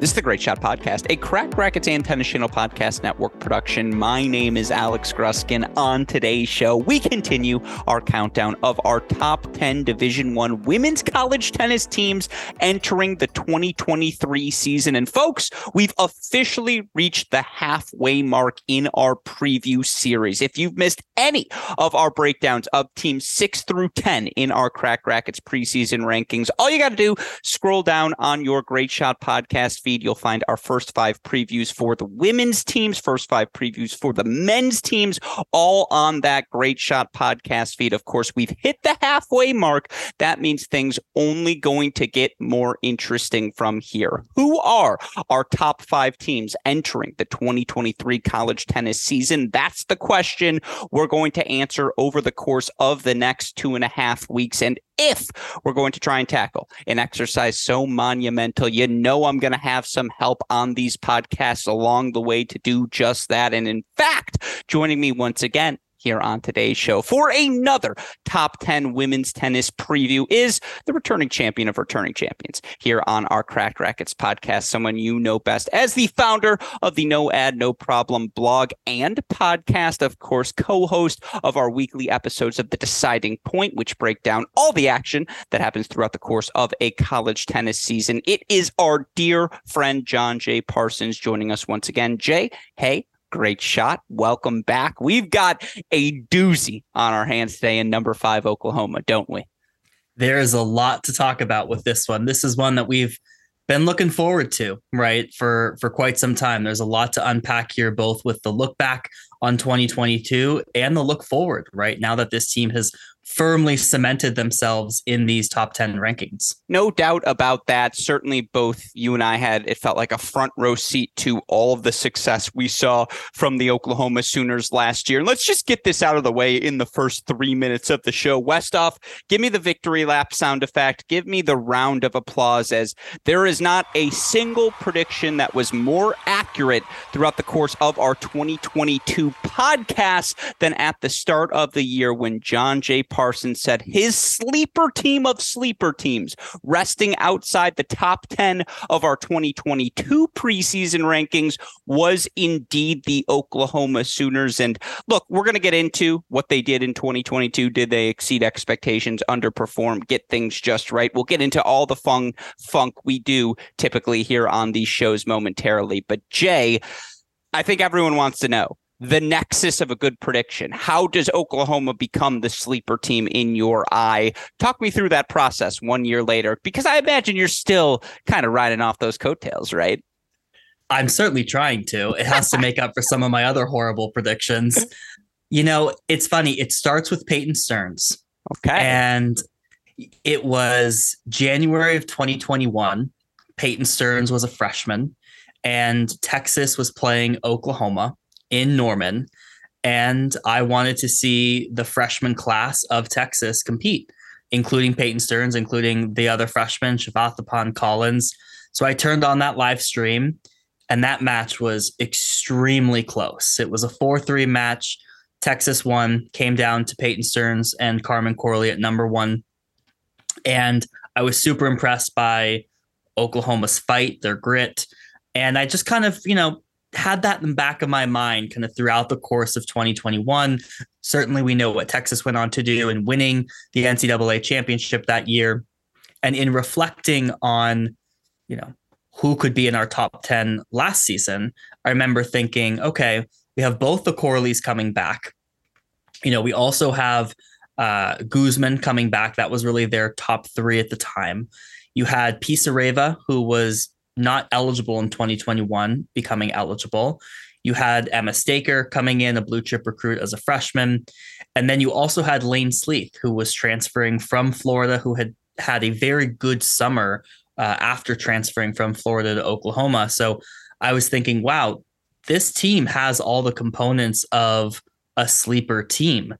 This is the Great Shot Podcast, a Cracked Racquets and Tennis Channel Podcast Network production. My name is Alex Gruskin. On today's show, we continue our countdown of our top 10 Division One women's college tennis teams entering the 2023 season. And folks, we've officially reached the halfway mark in our preview series. If you've missed any of our breakdowns of teams 6 through 10 in our Cracked Racquets preseason rankings, all you got to do, is scroll down on your Great Shot Podcast feed, you'll find our first five previews for the women's teams, first five previews for the men's teams, all on that Great Shot podcast feed. Of course, we've hit the halfway mark. That means things only going to get more interesting from here. Who are our top five teams entering the 2023 college tennis season? That's the question we're going to answer over the course of the next two and a half weeks. And if we're going to try and tackle an exercise so monumental, you know I'm going to have some help on these podcasts along the way to do just that. And in fact, joining me once again here on today's show for another top 10 women's tennis preview is the returning champion of returning champions here on our Cracked Racquets podcast. Someone you know best as the founder of the No Ad, No Problem blog and podcast, of course, co host of our weekly episodes of The Deciding Point, which break down all the action that happens throughout the course of a college tennis season. It is our dear friend, John J. Parsons, joining us once again. Jay, hey, Great shot. Welcome back. We've got a doozy on our hands today in number five, Oklahoma, don't we? There is a lot to talk about with this one. This is one that we've been looking forward to, right? For for quite some time. There's a lot to unpack here, both with the look back on 2022 and the look forward, right? Now that this team has firmly cemented themselves in these top 10 rankings. No doubt about that. Certainly, both you and I had, it felt like a front row seat to all of the success we saw from the Oklahoma Sooners last year. And let's just get this out of the way in the first three minutes of the show. Westoff, give me the victory lap sound effect. Give me the round of applause as there is not a single prediction that was more accurate throughout the course of our 2022 podcast than at the start of the year when John J. Parsons said his sleeper team of sleeper teams, resting outside the top 10 of our 2022 preseason rankings, was indeed the Oklahoma Sooners. And look, we're going to get into what they did in 2022. Did they exceed expectations, underperform, get things just right? We'll get into all the fun funk we do typically here on these shows momentarily. But Jay, I think everyone wants to know the nexus of a good prediction. How does Oklahoma become the sleeper team in your eye? Talk me through that process one year later, because I imagine you're still kind of riding off those coattails, right? I'm certainly trying to. It has to make up for some of my other horrible predictions. You know, it's funny. It starts with Peyton Stearns. Okay. And it was January of 2021. Peyton Stearns was a freshman, and Texas was playing Oklahoma in Norman. And I wanted to see the freshman class of Texas compete, including Peyton Stearns, including the other freshmen, Chavatipon Collins. So I turned on that live stream, and that match was extremely close. It was a 4 3 match. Texas won, came down to Peyton Stearns and Carmen Corley at number one. And I was super impressed by Oklahoma's fight, their grit. And I just kind of, you know, had that in the back of my mind kind of throughout the course of 2021. Certainly, we know what Texas went on to do in winning the NCAA championship that year. And in reflecting on, you know, who could be in our top 10 last season, I remember thinking, okay, we have both the Corleys coming back. You know, we also have uh, Guzman coming back. That was really their top three at the time. You had Pisareva, who was not eligible in 2021 becoming eligible. You had Emma Staker coming in, a blue chip recruit as a freshman. And then you also had Layne Sleeth, who was transferring from Florida, who had had a very good summer uh, after transferring from Florida to Oklahoma. So I was thinking, wow, this team has all the components of a sleeper team.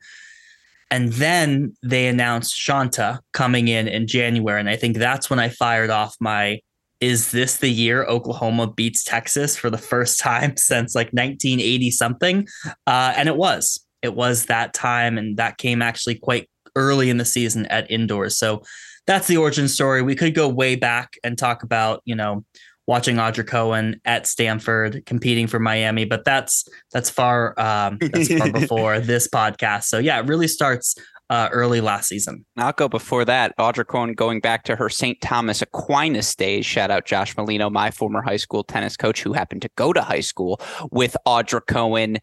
And then they announced Shanta coming in in January. And I think that's when I fired off my is this the year Oklahoma beats Texas for the first time since like 1980 something? Uh, and it was. It was that time. And that came actually quite early in the season at indoors. So that's the origin story. We could go way back and talk about, you know, watching Audra Cohen at Stanford competing for Miami, but that's that's far um, that's far before this podcast. So yeah, it really starts uh, early last season. I'll go before that. Audra Cohen going back to her St. Thomas Aquinas days. Shout out Josh Molino, my former high school tennis coach who happened to go to high school with Audra Cohen.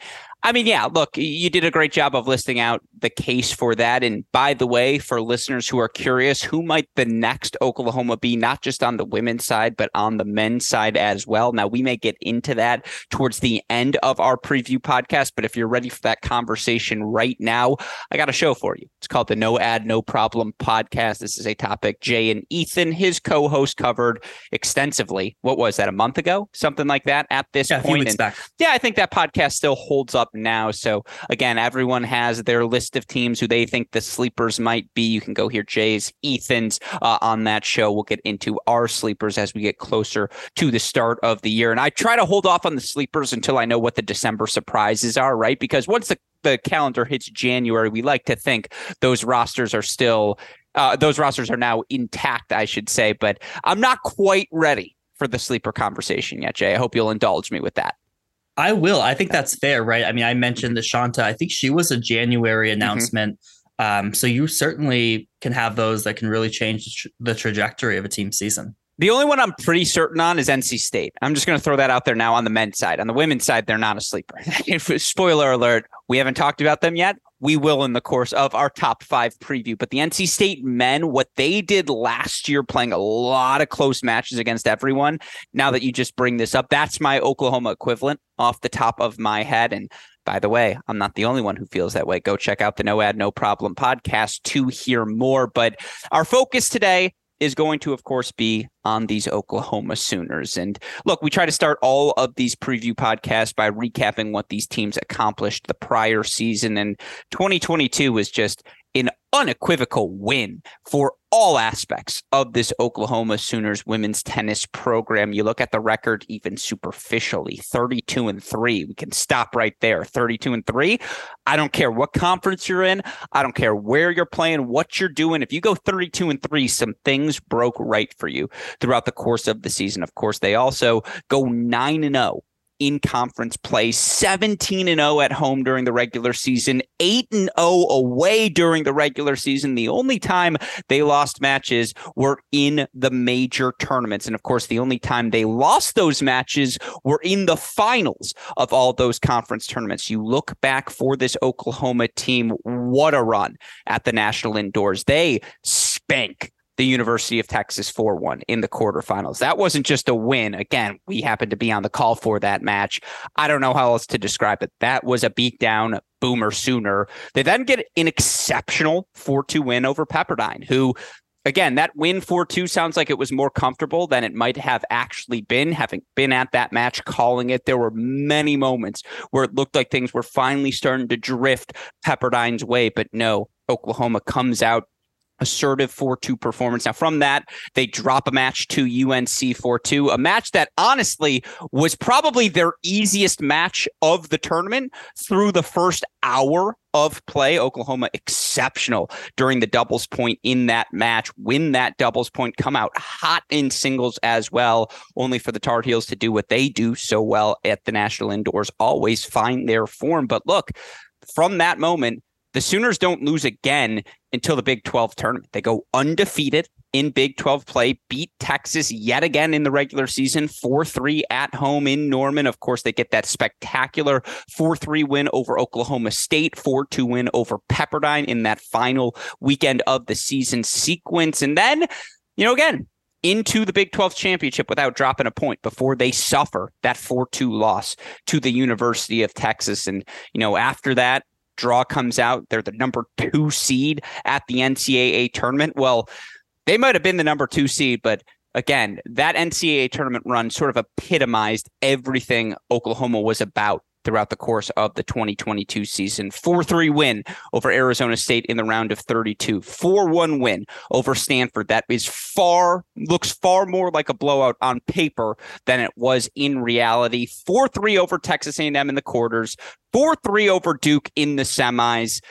I mean, yeah, look, you did a great job of listing out the case for that. And by the way, for listeners who are curious, who might the next Oklahoma be, not just on the women's side, but on the men's side as well? Now, we may get into that towards the end of our preview podcast, but if you're ready for that conversation right now, I got a show for you. It's called the No Ad, No Problem podcast. This is a topic Jay and Ethan, his co host, covered extensively. What was that, a month ago? Something like that at this yeah, point. And, back. yeah, I think that podcast still holds up now. So again, everyone has their list of teams who they think the sleepers might be. You can go hear Jay's, Ethan's uh, on that show. We'll get into our sleepers as we get closer to the start of the year. And I try to hold off on the sleepers until I know what the December surprises are, right? Because once the the calendar hits January, we like to think those rosters are still uh, those rosters are now intact, I should say. But I'm not quite ready for the sleeper conversation yet, Jay. I hope you'll indulge me with that. I will. I think that's fair, right? I mean, I mentioned the Shanta. I think she was a January mm-hmm. announcement. Mm-hmm. Um, so you certainly can have those that can really change the, tra- the trajectory of a team season. The only one I'm pretty certain on is NC State. I'm just going to throw that out there now on the men's side. On the women's side, they're not a sleeper. Spoiler alert, we haven't talked about them yet. We will in the course of our top five preview. But the NC State men, what they did last year, playing a lot of close matches against everyone. Now that you just bring this up, that's my Oklahoma equivalent off the top of my head. And by the way, I'm not the only one who feels that way. Go check out the No Ad, No Problem podcast to hear more. But our focus today is going to, of course, be on these Oklahoma Sooners. And look, we try to start all of these preview podcasts by recapping what these teams accomplished the prior season. And 2022 was just an unequivocal win for all aspects of this Oklahoma Sooners women's tennis program. You look at the record even superficially 32 and 3. We can stop right there. 32 and 3. I don't care what conference you're in. I don't care where you're playing, what you're doing. If you go 32 and 3, some things broke right for you throughout the course of the season. Of course, they also go 9 and 0 in conference play, 17 and 0 at home during the regular season, 8 and 0 away during the regular season. The only time they lost matches were in the major tournaments. And of course, the only time they lost those matches were in the finals of all those conference tournaments. You look back for this Oklahoma team, what a run at the national indoors. They spank the University of Texas 4 1 in the quarterfinals. That wasn't just a win. Again, we happened to be on the call for that match. I don't know how else to describe it. That was a beatdown boomer sooner. They then get an exceptional 4 2 win over Pepperdine, who again, that win 4 2 sounds like it was more comfortable than it might have actually been, having been at that match, calling it. There were many moments where it looked like things were finally starting to drift Pepperdine's way, but no, Oklahoma comes out assertive 4-2 performance. Now from that, they drop a match to UNC 4-2, a match that honestly was probably their easiest match of the tournament through the first hour of play. Oklahoma exceptional during the doubles point in that match, win that doubles point, come out hot in singles as well, only for the Tar Heels to do what they do so well at the national indoors, always find their form. But look, from that moment, the Sooners don't lose again until the Big 12 tournament. They go undefeated in Big 12 play, beat Texas yet again in the regular season, 4 3 at home in Norman. Of course, they get that spectacular 4 3 win over Oklahoma State, 4 2 win over Pepperdine in that final weekend of the season sequence. And then, you know, again, into the Big 12 championship without dropping a point before they suffer that 4-2 loss to the University of Texas. And, you know, after that, draw comes out. They're the number two seed at the NCAA tournament. Well, they might have been the number two seed, but again, that NCAA tournament run sort of epitomized everything Oklahoma was about throughout the course of the 2022 season. 4 3 win over Arizona State in the round of 32, 4 1 win over Stanford. That is far, looks far more like a blowout on paper than it was in reality. 4 3 over Texas A&M in the quarters, 4 3 over Duke in the semis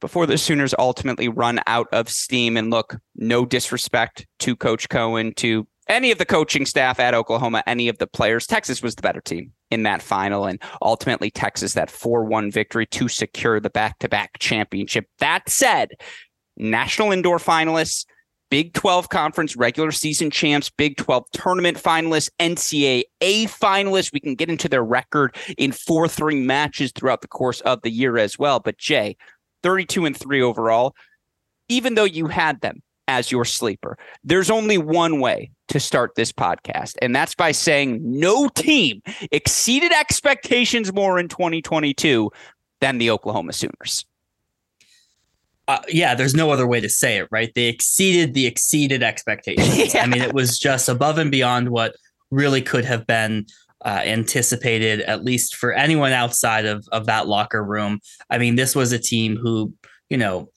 before the Sooners ultimately run out of steam. And look, no disrespect to Coach Cohen, to any of the coaching staff at Oklahoma, any of the players. Texas was the better team in that final, and ultimately Texas that 4 1 victory to secure the back to back championship. That said, national indoor finalists, Big 12 conference regular season champs, Big 12 tournament finalists, NCAA finalists. We can get into their record in 4 3 matches throughout the course of the year as well. But Jay, 32 and 3 overall, even though you had them as your sleeper. There's only one way to start this podcast, and that's by saying no team exceeded expectations more in 2022 than the Oklahoma Sooners. Uh, yeah, there's no other way to say it, right? They exceeded the exceeded expectations. yeah. I mean, it was just above and beyond what really could have been uh, anticipated, at least for anyone outside of, of that locker room. I mean, this was a team who, you know,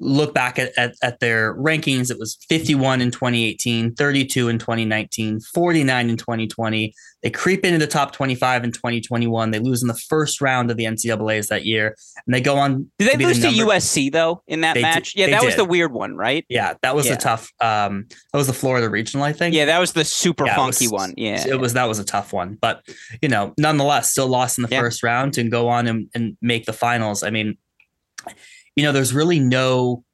look back at, at, at, their rankings, it was 51 in 2018, 32 in 2019, 49 in 2020. They creep into the top 25 in 2021. They lose in the first round of the NCAA's that year, and they go on. Did they lose the to USC though in that match? Did, yeah, that did. was the weird one, right? Yeah, that was yeah. a tough. Um, that was the Florida regional, I think. Yeah, that was the super yeah, funky was, one. Yeah, it was. That was a tough one, but you know, nonetheless, still lost in the yeah. first round and go on and, and make the finals. I mean you know, there's really no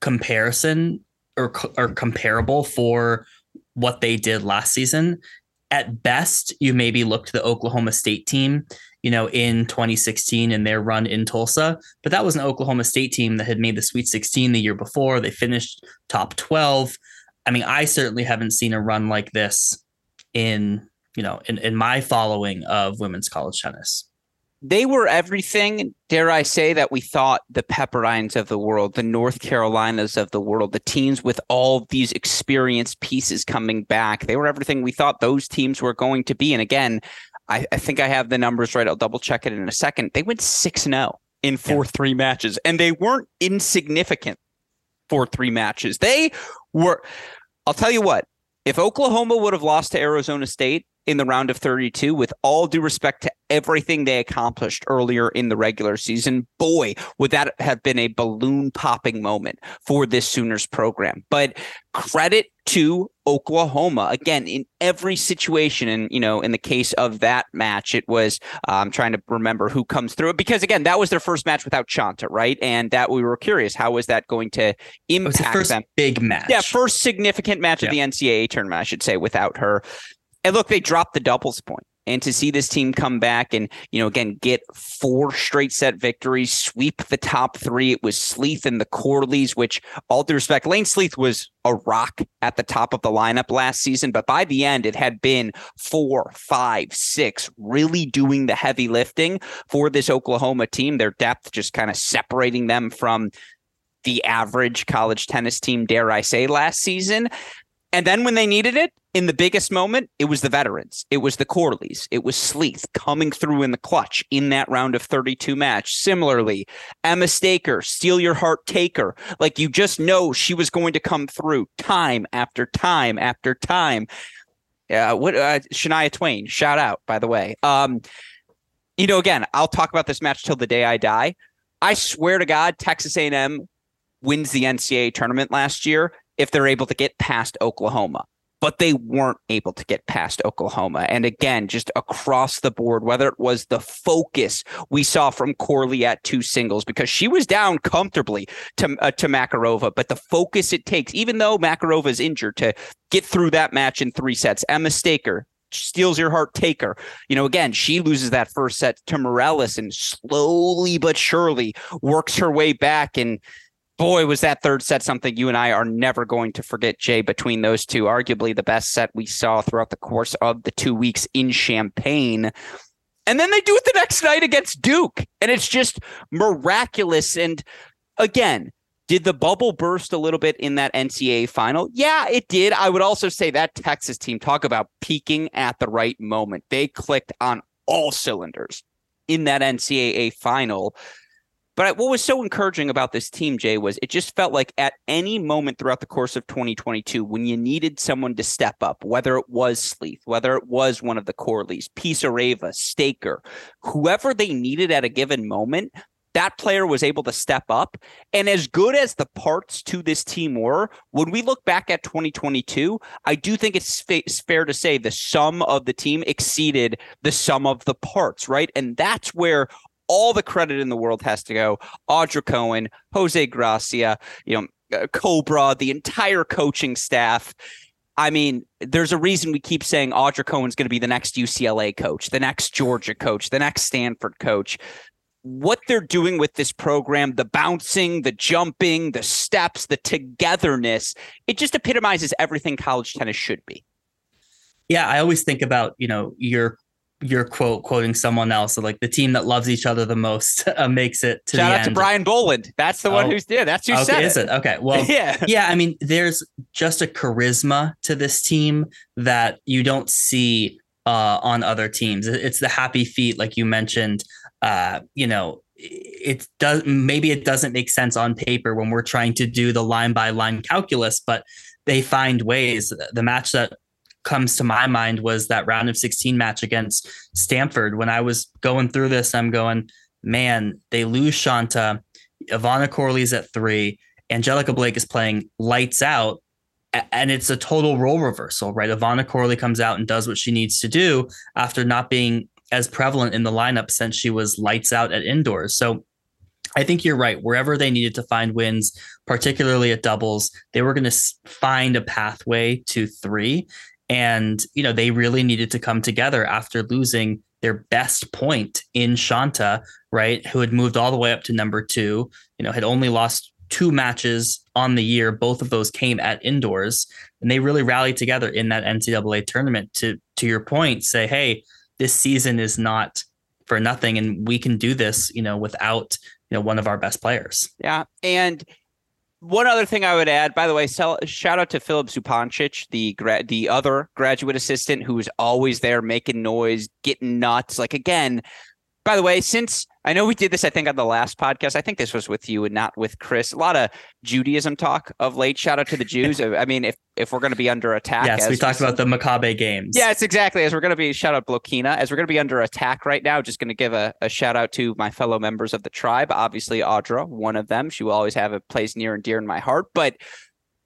comparison or, or comparable for what they did last season. At best, you maybe look to the Oklahoma State team, you know, in 2016 and their run in Tulsa. But that was an Oklahoma State team that had made the Sweet 16 the year before. They finished top 12. I mean, I certainly haven't seen a run like this in, you know, in, in my following of women's college tennis they were everything, dare I say, that we thought the Pepperdines of the world, the North Carolinas of the world, the teams with all these experienced pieces coming back, they were everything we thought those teams were going to be. And again, I, I think I have the numbers right. I'll double check it in a second. They went 6 0 in 4 yeah. 3 matches, and they weren't insignificant 4 3 matches. They were, I'll tell you what, if Oklahoma would have lost to Arizona State, in the round of 32 with all due respect to everything they accomplished earlier in the regular season boy would that have been a balloon popping moment for this sooners program. But credit to oklahoma. Again in every situation and you know in the case of that match it was i'm trying to remember who comes through it because again that was their first match without chanta right? And that we were curious how was that going to impact first them? big match. Yeah first significant match yeah. of the ncaa tournament i should say without her and look, they dropped the doubles point. And to see this team come back and, you know, again, get four straight set victories, sweep the top three. It was Sleeth and the Corleys, which, all due respect, Layne Sleeth was a rock at the top of the lineup last season. But by the end, it had been four, five, six, really doing the heavy lifting for this Oklahoma team. Their depth just kind of separating them from the average college tennis team, dare I say, last season. And then when they needed it, in the biggest moment, it was the veterans. It was the Corleys. It was Sleeth coming through in the clutch in that round of 32 match. Similarly, Emma Staker, steal your heart taker. Like you just know she was going to come through time after time after time. Uh, what uh, Shania Twain, shout out, by the way. Um, you know, again, I'll talk about this match till the day I die. I swear to God, Texas A&M wins the NCAA tournament last year if they're able to get past Oklahoma but they weren't able to get past Oklahoma. And again, just across the board, whether it was the focus we saw from Corley at two singles, because she was down comfortably to, uh, to Makarova, but the focus it takes, even though Makarova is injured, to get through that match in three sets. Emma Staker, steals your heart taker. You know, again, she loses that first set to Morales and slowly but surely works her way back. And boy, was that third set something you and I are never going to forget, Jay, between those two. Arguably the best set we saw throughout the course of the two weeks in Champaign. And then they do it the next night against Duke. And it's just miraculous. And again, did the bubble burst a little bit in that NCAA final? Yeah, it did. I would also say that Texas team, talk about peaking at the right moment. They clicked on all cylinders in that NCAA final. But what was so encouraging about this team, Jay, was it just felt like at any moment throughout the course of 2022, when you needed someone to step up, whether it was Sleeth, whether it was one of the Corleys, Pisareva, Staker, whoever they needed at a given moment, that player was able to step up. And as good as the parts to this team were, when we look back at 2022, I do think it's, fa- it's, fair to say the sum of the team exceeded the sum of the parts, right? And that's where all the credit in the world has to go. Audra Cohen, Jose Gracia, you know, uh, Cobra, the entire coaching staff. I mean, there's a reason we keep saying Audra Cohen's going to be the next UCLA coach, the next Georgia coach, the next Stanford coach. What they're doing with this program, the bouncing, the jumping, the steps, the togetherness, it just epitomizes everything college tennis should be. Yeah, I always think about, you know, your your quote quoting someone else. So like the team that loves each other the most uh, makes it to Shout out end. to Brian Boland. That's the oh, one who's yeah, that's who okay, said is it. it. Okay. Well yeah. yeah, I mean, there's just a charisma to this team that you don't see uh, on other teams. It's the happy feet, like you mentioned. Uh, you know, it does maybe it doesn't make sense on paper when we're trying to do the line by line calculus, but they find ways. The match that comes to my mind was that round of 16 match against Stanford. When I was going through this, I'm going, man, they lose Shanta. Ivana Corley's at three. Angelica Blake is playing lights out. And it's a total role reversal, right? Ivana Corley comes out and does what she needs to do after not being as prevalent in the lineup since she was lights out at indoors. So I think you're right. Wherever they needed to find wins, particularly at doubles, they were going to find a pathway to three. And, you know, they really needed to come together after losing their best point in Shanta, right? Who had moved all the way up to number two, you know, had only lost two matches on the year. Both of those came at indoors. And they really rallied together in that NCAA tournament to, to your point, say, hey, this season is not for nothing. And we can do this, you know, without, you know, one of our best players. Yeah. And one other thing I would add, by the way, sell, shout out to Philip Zupancic, the the other graduate assistant who's always there making noise, getting nuts. Like again, by the way, since I know we did this, I think on the last podcast, I think this was with you and not with Chris. A lot of Judaism talk of late. Shout out to the Jews. I mean, if if we're going to be under attack, yes, we talked about the Maccabi games. Yeah, it's exactly as we're going to be. Shout out Blokina as we're going to be under attack right now. Just going to give a, a shout out to my fellow members of the tribe. Obviously, Audra, one of them. She will always have a place near and dear in my heart. But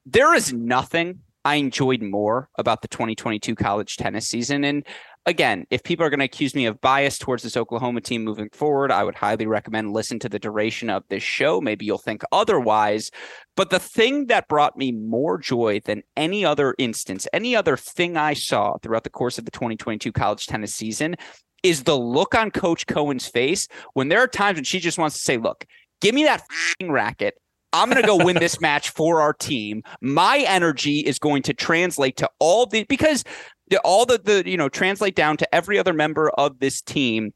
there is nothing I enjoyed more about the 2022 college tennis season. And again, if people are going to accuse me of bias towards this Oklahoma team moving forward, I would highly recommend listen to the duration of this show. Maybe you'll think otherwise. But the thing that brought me more joy than any other instance, any other thing I saw throughout the course of the 2022 college tennis season is the look on Coach Cohen's face when there are times when she just wants to say, look, give me that racket. I'm going to go win this match for our team. My energy is going to translate to all the because all the the you know translate down to every other member of this team.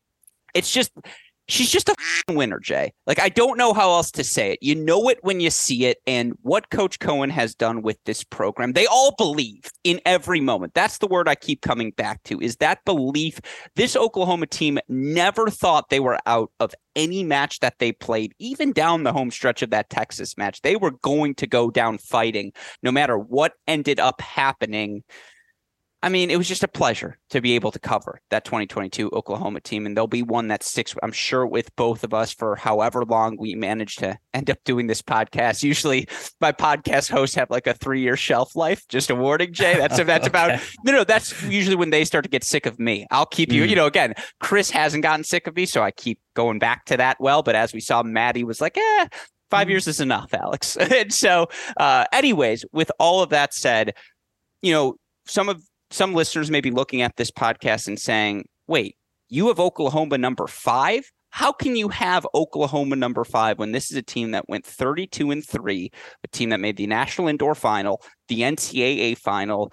It's just she's just a winner, Jay. Like I don't know how else to say it. You know it when you see it, and what Coach Cohen has done with this program, they all believe in every moment. That's the word I keep coming back to. Is that belief? This Oklahoma team never thought they were out of any match that they played, even down the home stretch of that Texas match. They were going to go down fighting, no matter what ended up happening. I mean, it was just a pleasure to be able to cover that 2022 Oklahoma team. And there'll be one that sticks, I'm sure, with both of us for however long we manage to end up doing this podcast. Usually, my podcast hosts have like a three year shelf life. Just a warning, Jay. That's, that's okay. about, no, no, that's usually when they start to get sick of me. I'll keep you, mm. you know, again, Chris hasn't gotten sick of me. So I keep going back to that well. But as we saw, Maddie was like, eh, five mm. years is enough, Alex. and so, uh, anyways, with all of that said, you know, some of some listeners may be looking at this podcast and saying, wait, you have Oklahoma number five? how can you have Oklahoma number five when this is a team that went 32 and three, a team that made the national indoor final, the NCAA final?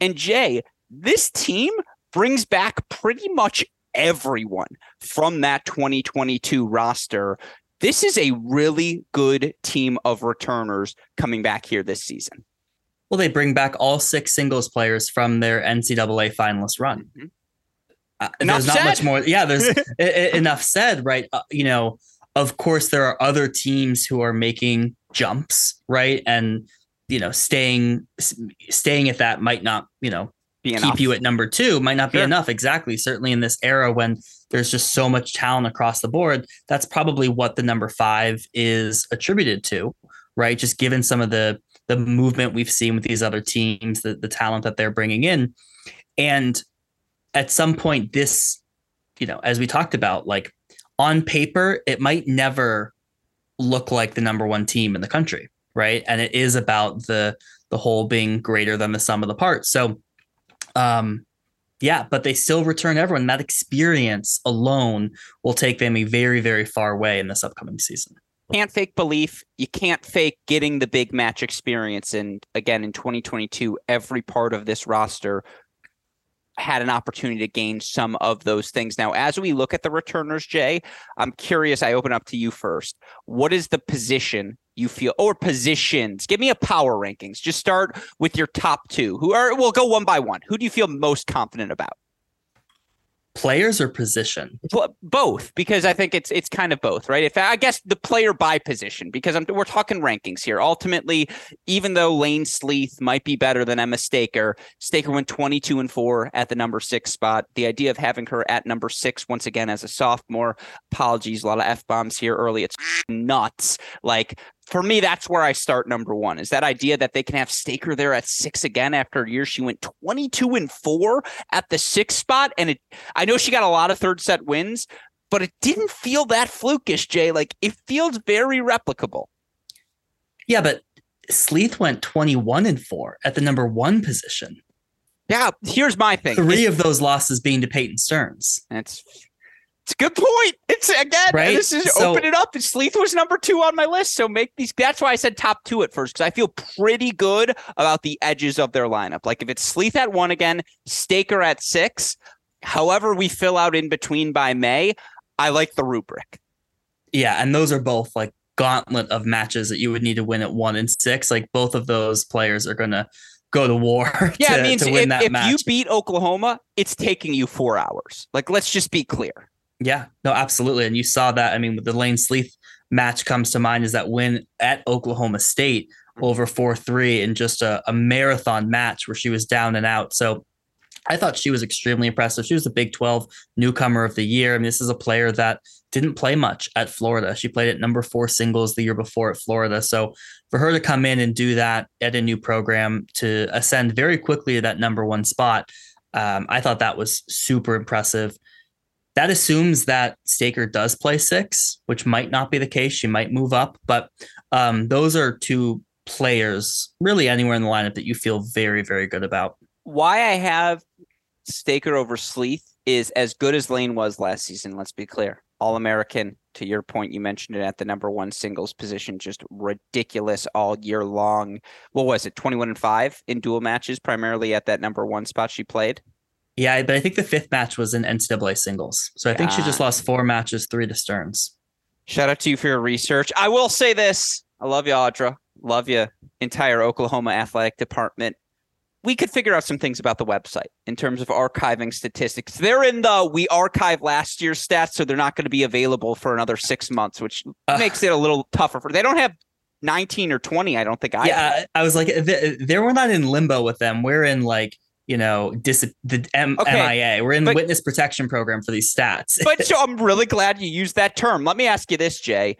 And Jay, this team brings back pretty much everyone from that 2022 roster. This is a really good team of returners coming back here this season. Well, they bring back all six singles players from their NCAA finalist run. Mm-hmm. Uh, there's not said. much more. Yeah, there's enough said, right? Uh, you know, of course, there are other teams who are making jumps, right? And you know, staying staying at that might not, you know, be keep enough. you at number two might not be enough. Exactly. Certainly in this era when there's just so much talent across the board, that's probably what the number five is attributed to, right? Just given some of the the movement we've seen with these other teams, the, the talent that they're bringing in. And at some point, this, you know, as we talked about, like on paper, it might never look like the number one team in the country, right? And it is about the the whole being greater than the sum of the parts. So, um, yeah, but they still return everyone. That experience alone will take them a very, very far way in this upcoming season can't fake belief. You can't fake getting the big match experience. And again, in 2022, every part of this roster had an opportunity to gain some of those things. Now, as we look at the returners, Jay, I'm curious. I open up to you first. What is the position you feel, or positions? Give me a power rankings. Just start with your top two. Who are? We'll go one by one. Who do you feel most confident about? Players or position? both, because I think it's it's kind of both, right? If I guess the player by position, because I'm, we're talking rankings here. Ultimately, even though Layne Sleeth might be better than Emma Staker, Staker went 22 and four at the number six spot. The idea of having her at number six once again as a sophomore, apologies, a lot of f bombs here early. It's nuts. Like for me, that's where I start number one is that idea that they can have Staker there at six again after a year. She went 22 and four at the six spot. And it, I know she got a lot of third set wins, but it didn't feel that flukish, Jay. Like it feels very replicable. Yeah, but Sleeth went 21 and four at the number one position. Yeah, here's my thing. Three of those losses being to Peyton Stearns. That's it's a good point. It's again, right? this is so, open it up. Sleeth was number two on my list. So make these that's why I said top two at first, because I feel pretty good about the edges of their lineup. Like if it's Sleeth at one again, Staker at six, however we fill out in between by May, I like the rubric. Yeah, and those are both like gauntlet of matches that you would need to win at one and six. Like both of those players are gonna go to war. Yeah, to, it means if, if you beat Oklahoma, it's taking you four hours. Like, let's just be clear. Yeah, no, absolutely. And you saw that. I mean, with the Layne Sleeth match comes to mind is that win at Oklahoma State over 4 3 in just a, a marathon match where she was down and out. So I thought she was extremely impressive. She was the Big 12 newcomer of the year. I mean, this is a player that didn't play much at Florida. She played at number four singles the year before at Florida. So for her to come in and do that at a new program to ascend very quickly to that number one spot, um, I thought that was super impressive. That assumes that Staker does play six, which might not be the case. She might move up, but um, those are two players really anywhere in the lineup that you feel very, very good about. Why I have Staker over Sleeth is as good as Layne was last season. Let's be clear. All American, to your point, you mentioned it at the number one singles position, just ridiculous all year long. What was it, 21 and five in dual matches, primarily at that number one spot she played? Yeah, but I think the fifth match was in NCAA singles. So I think she just lost four matches, three to Stearns. Shout out to you for your research. I will say this. I love you, Audra. Love you, entire Oklahoma athletic department. We could figure out some things about the website in terms of archiving statistics. They're in the we archived last year's stats, so they're not going to be available for another six months, which uh, makes it a little tougher for. They don't have 19 or 20. I don't think I. Yeah, I was like, they, they were not in limbo with them. We're in like you know, dis- the M- okay, MIA. We're in the witness protection program for these stats. but so I'm really glad you used that term. Let me ask you this, Jay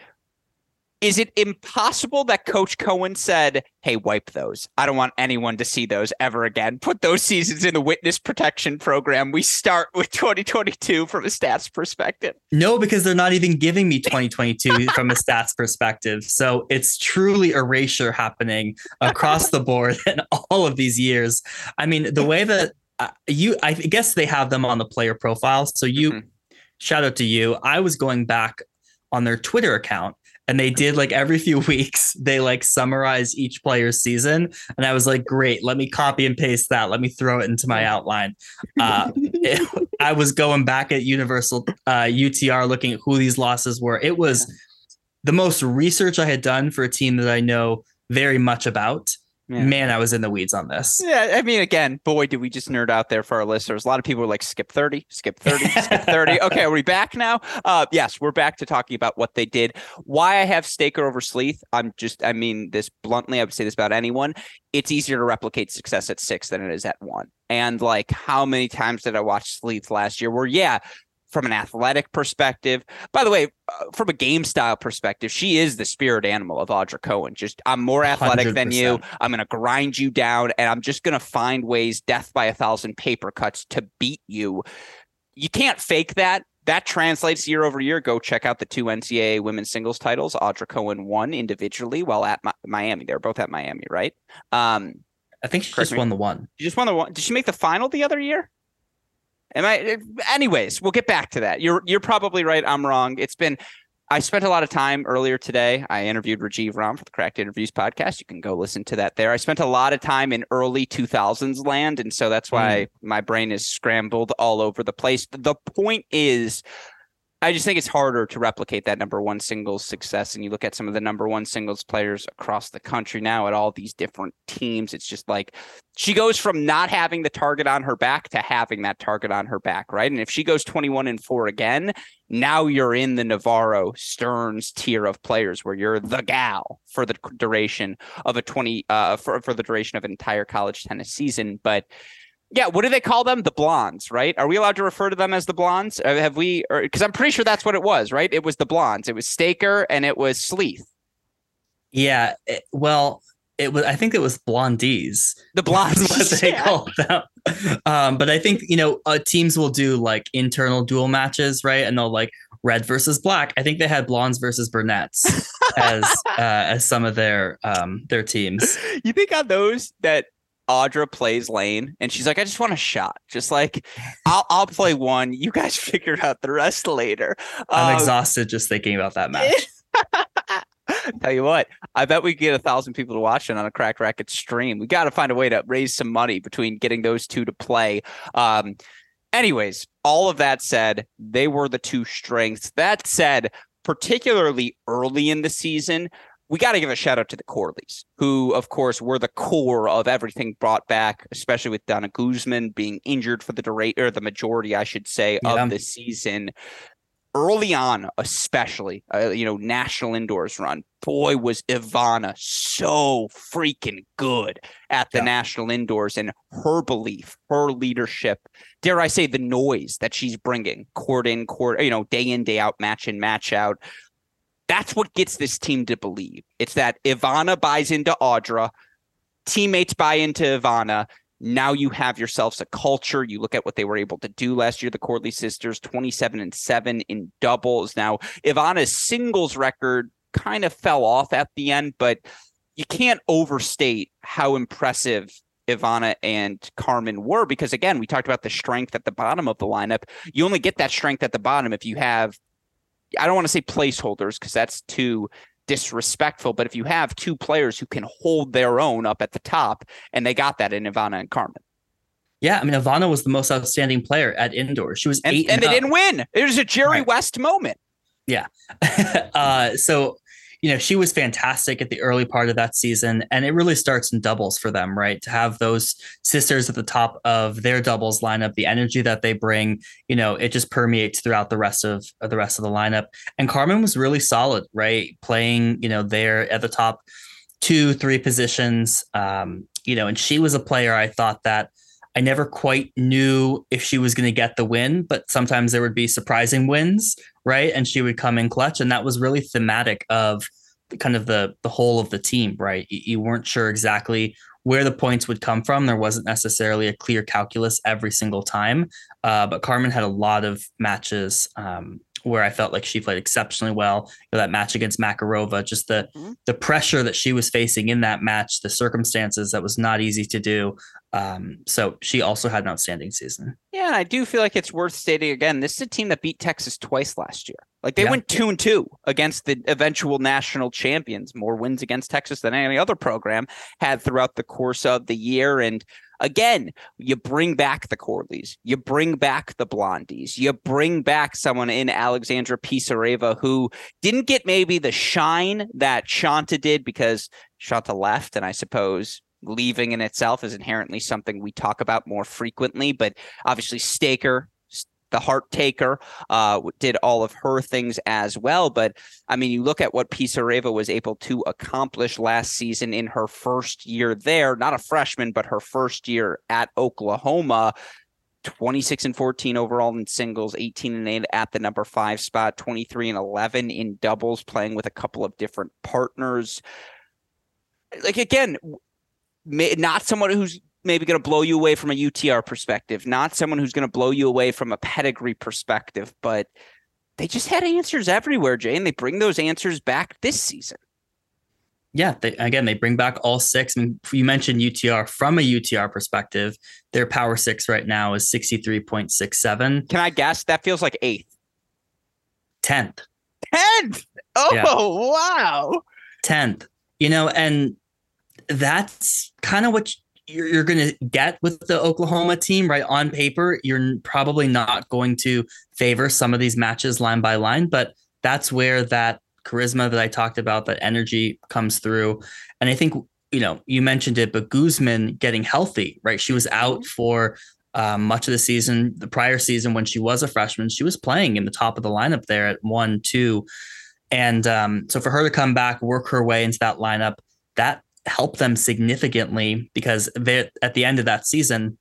is it impossible that Coach Cohen said, "Hey, wipe those. I don't want anyone to see those ever again. Put those seasons in the witness protection program. We start with 2022 from a stats perspective." No, because they're not even giving me 2022 from a stats perspective. So it's truly erasure happening across the board in all of these years. I mean, the way that uh, you, I guess they have them on the player profile. So you. Mm-hmm shout out to you. I was going back on their Twitter account and they did like every few weeks they like summarize each player's season. And i was like great let me copy and paste that. Let me throw it into my outline. Uh, it, i was going back at universal uh, utr looking at who these losses were. It was the most research i had done for a team that i know very much about yeah. Man, I was in the weeds on this. Yeah, I mean, again, boy, did we just nerd out there for our listeners. A lot of people were like, skip 30, skip 30, skip 30. Okay, are we back now? Uh, yes, we're back to talking about what they did. Why I have Staker over Sleeth, I'm just, I mean, this bluntly, I would say this about anyone. It's easier to replicate success at six than it is at one. And like, how many times did I watch Sleeth last year where, yeah, from an athletic perspective. By the way, uh, from a game style perspective, she is the spirit animal of Audra Cohen. Just I'm more athletic 100%. than you. I'm going to grind you down and I'm just going to find ways death by a thousand paper cuts to beat you. You can't fake that. That translates year over year. Go check out the two NCAA women's singles titles. Audra Cohen won individually while at Miami. They were both at Miami, right? Um, I think she just me. won the one. She just won the one. Did she make the final the other year? Am I? Anyways, we'll get back to that. You're you're probably right. I'm wrong. It's been. I spent a lot of time earlier today. I interviewed Rajeev Ram for the Cracked Interviews podcast. You can go listen to that there. I spent a lot of time in early 2000s land, and so that's why mm. my brain is scrambled all over the place. The point is I just think it's harder to replicate that number one singles success. And you look at some of the number one singles players across the country now at all these different teams. It's just like she goes from not having the target on her back to having that target on her back, right? And if she goes 21 and four again, now you're in the Navarro Stearns tier of players where you're the gal for the duration of a 20 uh for, for the duration of an entire college tennis season. But yeah, what do they call them? The blondes, right? Are we allowed to refer to them as the blondes? Uh, have we? Because I'm pretty sure that's what it was, right? It was the blondes. It was Staker and it was Sleeth. Yeah. It, well, it was. I think it was blondies. The blondes, what they yeah. call them. Um, but I think you know uh, teams will do like internal dual matches, right? And they'll like red versus black. I think they had blondes versus brunettes as uh, as some of their um, their teams. You think on those that Audra plays Layne and she's like, I just want a shot. Just like I'll I'll play one. You guys figure out the rest later. I'm um, exhausted just thinking about that match. Tell you what, I bet we get a thousand people to watch it on a Cracked Racquet stream. We got to find a way to raise some money between getting those two to play. Um, anyways, all of that said, they were the two strengths. That said, particularly early in the season, we got to give a shout out to the Corleys, who, of course, were the core of everything brought back, especially with Dana Guzman being injured for the duration or the majority, I should say, yeah. of the season. Early on, especially, uh, you know, national indoors run. Boy, was Ivana so freaking good at the yeah. national indoors and her belief, her leadership, dare I say, the noise that she's bringing court in, court, you know, day in, day out, match in, match out that's what gets this team to believe. It's that Ivana buys into Audra, teammates buy into Ivana. Now you have yourselves a culture. You look at what they were able to do last year, the Corley sisters, 27 and 7 in doubles. Now, Ivana's singles record kind of fell off at the end, but you can't overstate how impressive Ivana and Carmen were because again, we talked about the strength at the bottom of the lineup. You only get that strength at the bottom if you have I don't want to say placeholders because that's too disrespectful, but if you have two players who can hold their own up at the top, and they got that in Ivana and Carmen. Yeah, I mean, Ivana was the most outstanding player at indoors. She was and, eight, and, and they didn't win. It was a Jerry right. West moment. Yeah. uh, so you know, she was fantastic at the early part of that season. And it really starts in doubles for them, right? To have those sisters at the top of their doubles lineup, the energy that they bring, you know, it just permeates throughout the rest of, of the rest of the lineup. And Carmen was really solid, right? Playing, you know, there at the top two, three positions. Um, you know, and she was a player I thought that I never quite knew if she was going to get the win, but sometimes there would be surprising wins, right? And she would come in clutch, and that was really thematic of kind of the the whole of the team, right? You, weren't sure exactly where the points would come from. There wasn't necessarily a clear calculus every single time, uh, but Carmen had a lot of matches um, where I felt like she played exceptionally well. You know, that match against Makarova, just the mm-hmm. the pressure that she was facing in that match, the circumstances that was not easy to do. Um, so she also had an outstanding season. Yeah, and I do feel like it's worth stating again. This is a team that beat Texas twice last year. Like they yeah. went two and two against the eventual national champions. More wins against Texas than any other program had throughout the course of the year, and Again, you bring back the Corleys, you bring back the Blondies, you bring back someone in Alexandra Pisareva who didn't get maybe the shine that Shanta did because Shanta left, and I suppose leaving in itself is inherently something we talk about more frequently. But obviously, Staker the heart taker, uh, did all of her things as well. But I mean, you look at what Pisareva was able to accomplish last season in her first year there, not a freshman, but her first year at Oklahoma. 26 and 14 overall in singles, 18 and 8 at the number five spot, 23 and 11 in doubles, playing with a couple of different partners. Like, again, not someone who's maybe going to blow you away from a UTR perspective, not someone who's going to blow you away from a pedigree perspective, but they just had answers everywhere, Jay, and they bring those answers back this season. Yeah, they, again, they bring back all six. I mean, you mentioned UTR from a UTR perspective. Their power six right now is 63.67. Can I guess? That feels like eighth. 10th. 10th. Oh, yeah. wow. 10th. You know, and that's kind of what you're, you're going to get with the Oklahoma team, right? On paper, you're probably not going to favor some of these matches line by line, but that's where that charisma that I talked about, that energy comes through. And I think, you know, you mentioned it, but Guzman getting healthy, right? She was out for um, much of the season. The prior season, when she was a freshman, she was playing in the top of the lineup there at one, two. And um, so for her to come back, work her way into that lineup, that help them significantly because they at the end of that season,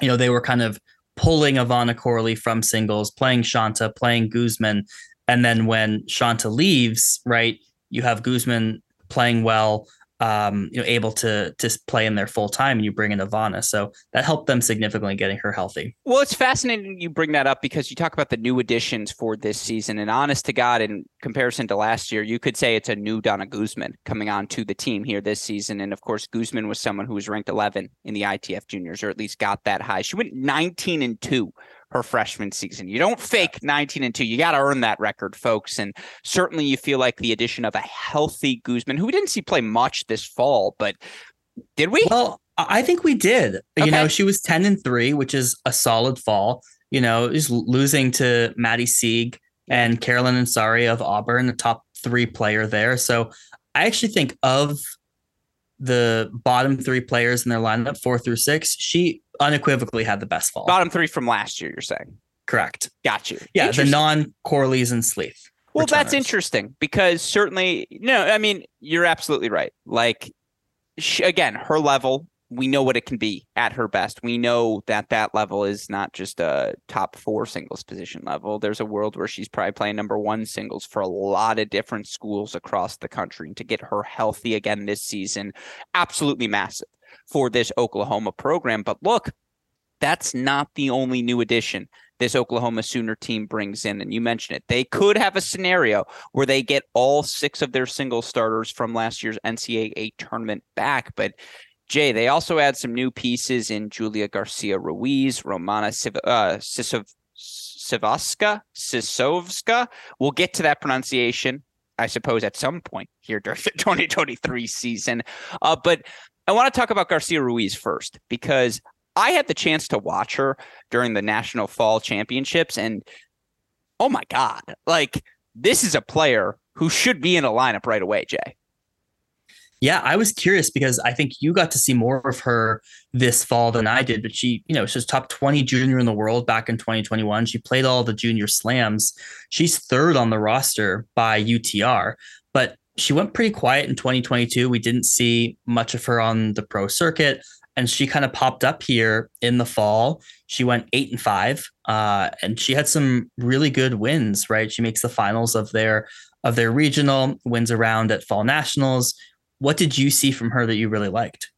you know, they were kind of pulling Ivana Corley from singles, playing Shanta, playing Guzman. And then when Shanta leaves, right, you have Guzman playing well, um, you know, able to to play in there full time, and you bring in Ivana, so that helped them significantly getting her healthy. Well, it's fascinating you bring that up because you talk about the new additions for this season, and honest to God, in comparison to last year, you could say it's a new Dana Guzman coming on to the team here this season, and of course, Guzman was someone who was ranked 11 in the ITF juniors, or at least got that high. She went 19 and two her freshman season. You don't fake 19 and 2. You got to earn that record, folks. And certainly you feel like the addition of a healthy Guzman, who we didn't see play much this fall, but did we? Well, I think we did. Okay. You know, she was 10 and 3, which is a solid fall. You know, is losing to Maddie Sieg and Carolyn Ansari of Auburn, the top three player there. So I actually think of the bottom three players in their lineup, four through six, she unequivocally had the best fall. Bottom three from last year, you're saying? Correct. Got you. Yeah, the non Corleys and Sleeth. Well, returners. that's interesting because certainly, no, I mean, you're absolutely right. Like, she, again, her level we know what it can be at her best. We know that that level is not just a top four singles position level. There's a world where she's probably playing number one singles for a lot of different schools across the country. And to get her healthy again this season, absolutely massive for this Oklahoma program. But look, that's not the only new addition this Oklahoma Sooner team brings in. And you mentioned it. They could have a scenario where they get all six of their single starters from last year's NCAA tournament back. But Jay, they also add some new pieces in Julia Garcia Ruiz, Romana Siv- uh, Sisovska. Sisovska. We'll get to that pronunciation, I suppose, at some point here during the 2023 season. Uh, but I want to talk about Garcia Ruiz first because I had the chance to watch her during the National Fall Championships, and oh my God, like this is a player who should be in a lineup right away, Jay. Yeah, I was curious because I think you got to see more of her this fall than I did. But she, you know, she's top 20 junior in the world back in 2021. She played all the junior slams. She's third on the roster by UTR, but she went pretty quiet in 2022. We didn't see much of her on the pro circuit. And she kind of popped up here in the fall. She went eight and five, uh, and she had some really good wins. Right, she makes the finals of their of their regional, wins around at fall nationals, what did you see from her that you really liked?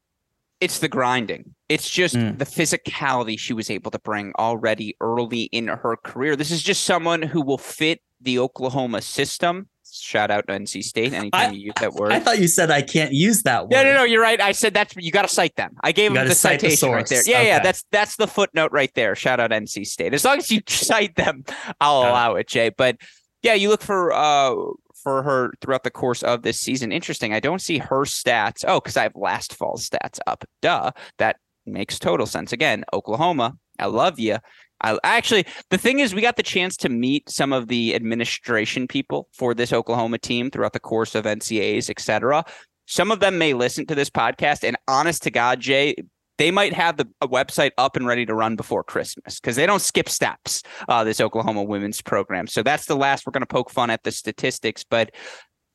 It's the grinding. It's just Mm. the physicality she was able to bring already early in her career. This is just someone who will fit the Oklahoma system. Shout out to NC State anytime I- you use that word. I thought you said I can't use that word. Yeah, no, no, you're right. I said that's you got to cite them. I gave You them the cite the citation right there. Yeah, yeah, that's that's the footnote right there. Shout out NC State. As long as you cite them, I'll Got it. allow it, Jay. But yeah, you look for uh for her throughout the course of this season. Interesting. I don't see her stats. Oh, because I have last fall's stats up. Duh. That makes total sense. Again, Oklahoma. I love you. I actually the thing is we got the chance to meet some of the administration people for this Oklahoma team throughout the course of NCAAs, et cetera. Some of them may listen to this podcast, and honest to God, Jay, they might have the a website up and ready to run before Christmas because they don't skip steps. Uh, this Oklahoma women's program. So that's the last we're going to poke fun at the statistics, but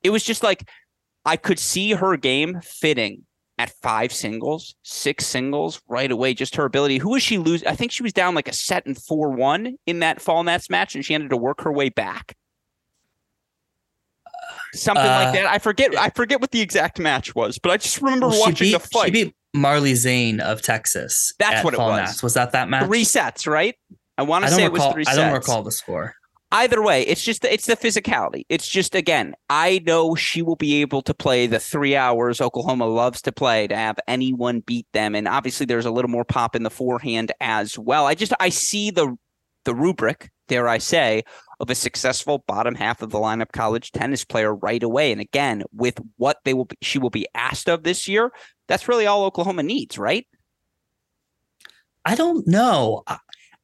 it was just like I could see her game fitting at five singles, six singles right away. Just her ability. Who was she lose? I think she was down like a set and four one in that fall Nats match, and she ended to work her way back. Something Uh, like that. I forget. I forget what the exact match was, but I just remember Well, watching beat, the fight. She beat Marley Zane of Texas. That's what it was. Nats. Was that that match? three sets, right? I want to say it was recall. three I sets. don't recall the score. Either way, it's just it's the physicality. It's just again, I know she will be able to play the three hours Oklahoma loves to play to have anyone beat them, and obviously there's a little more pop in the forehand as well. I just I see the the rubric, dare I say, of a successful bottom half of the lineup college tennis player right away. And again, with what they will be, she will be asked of this year, that's really all Oklahoma needs, right? I don't know.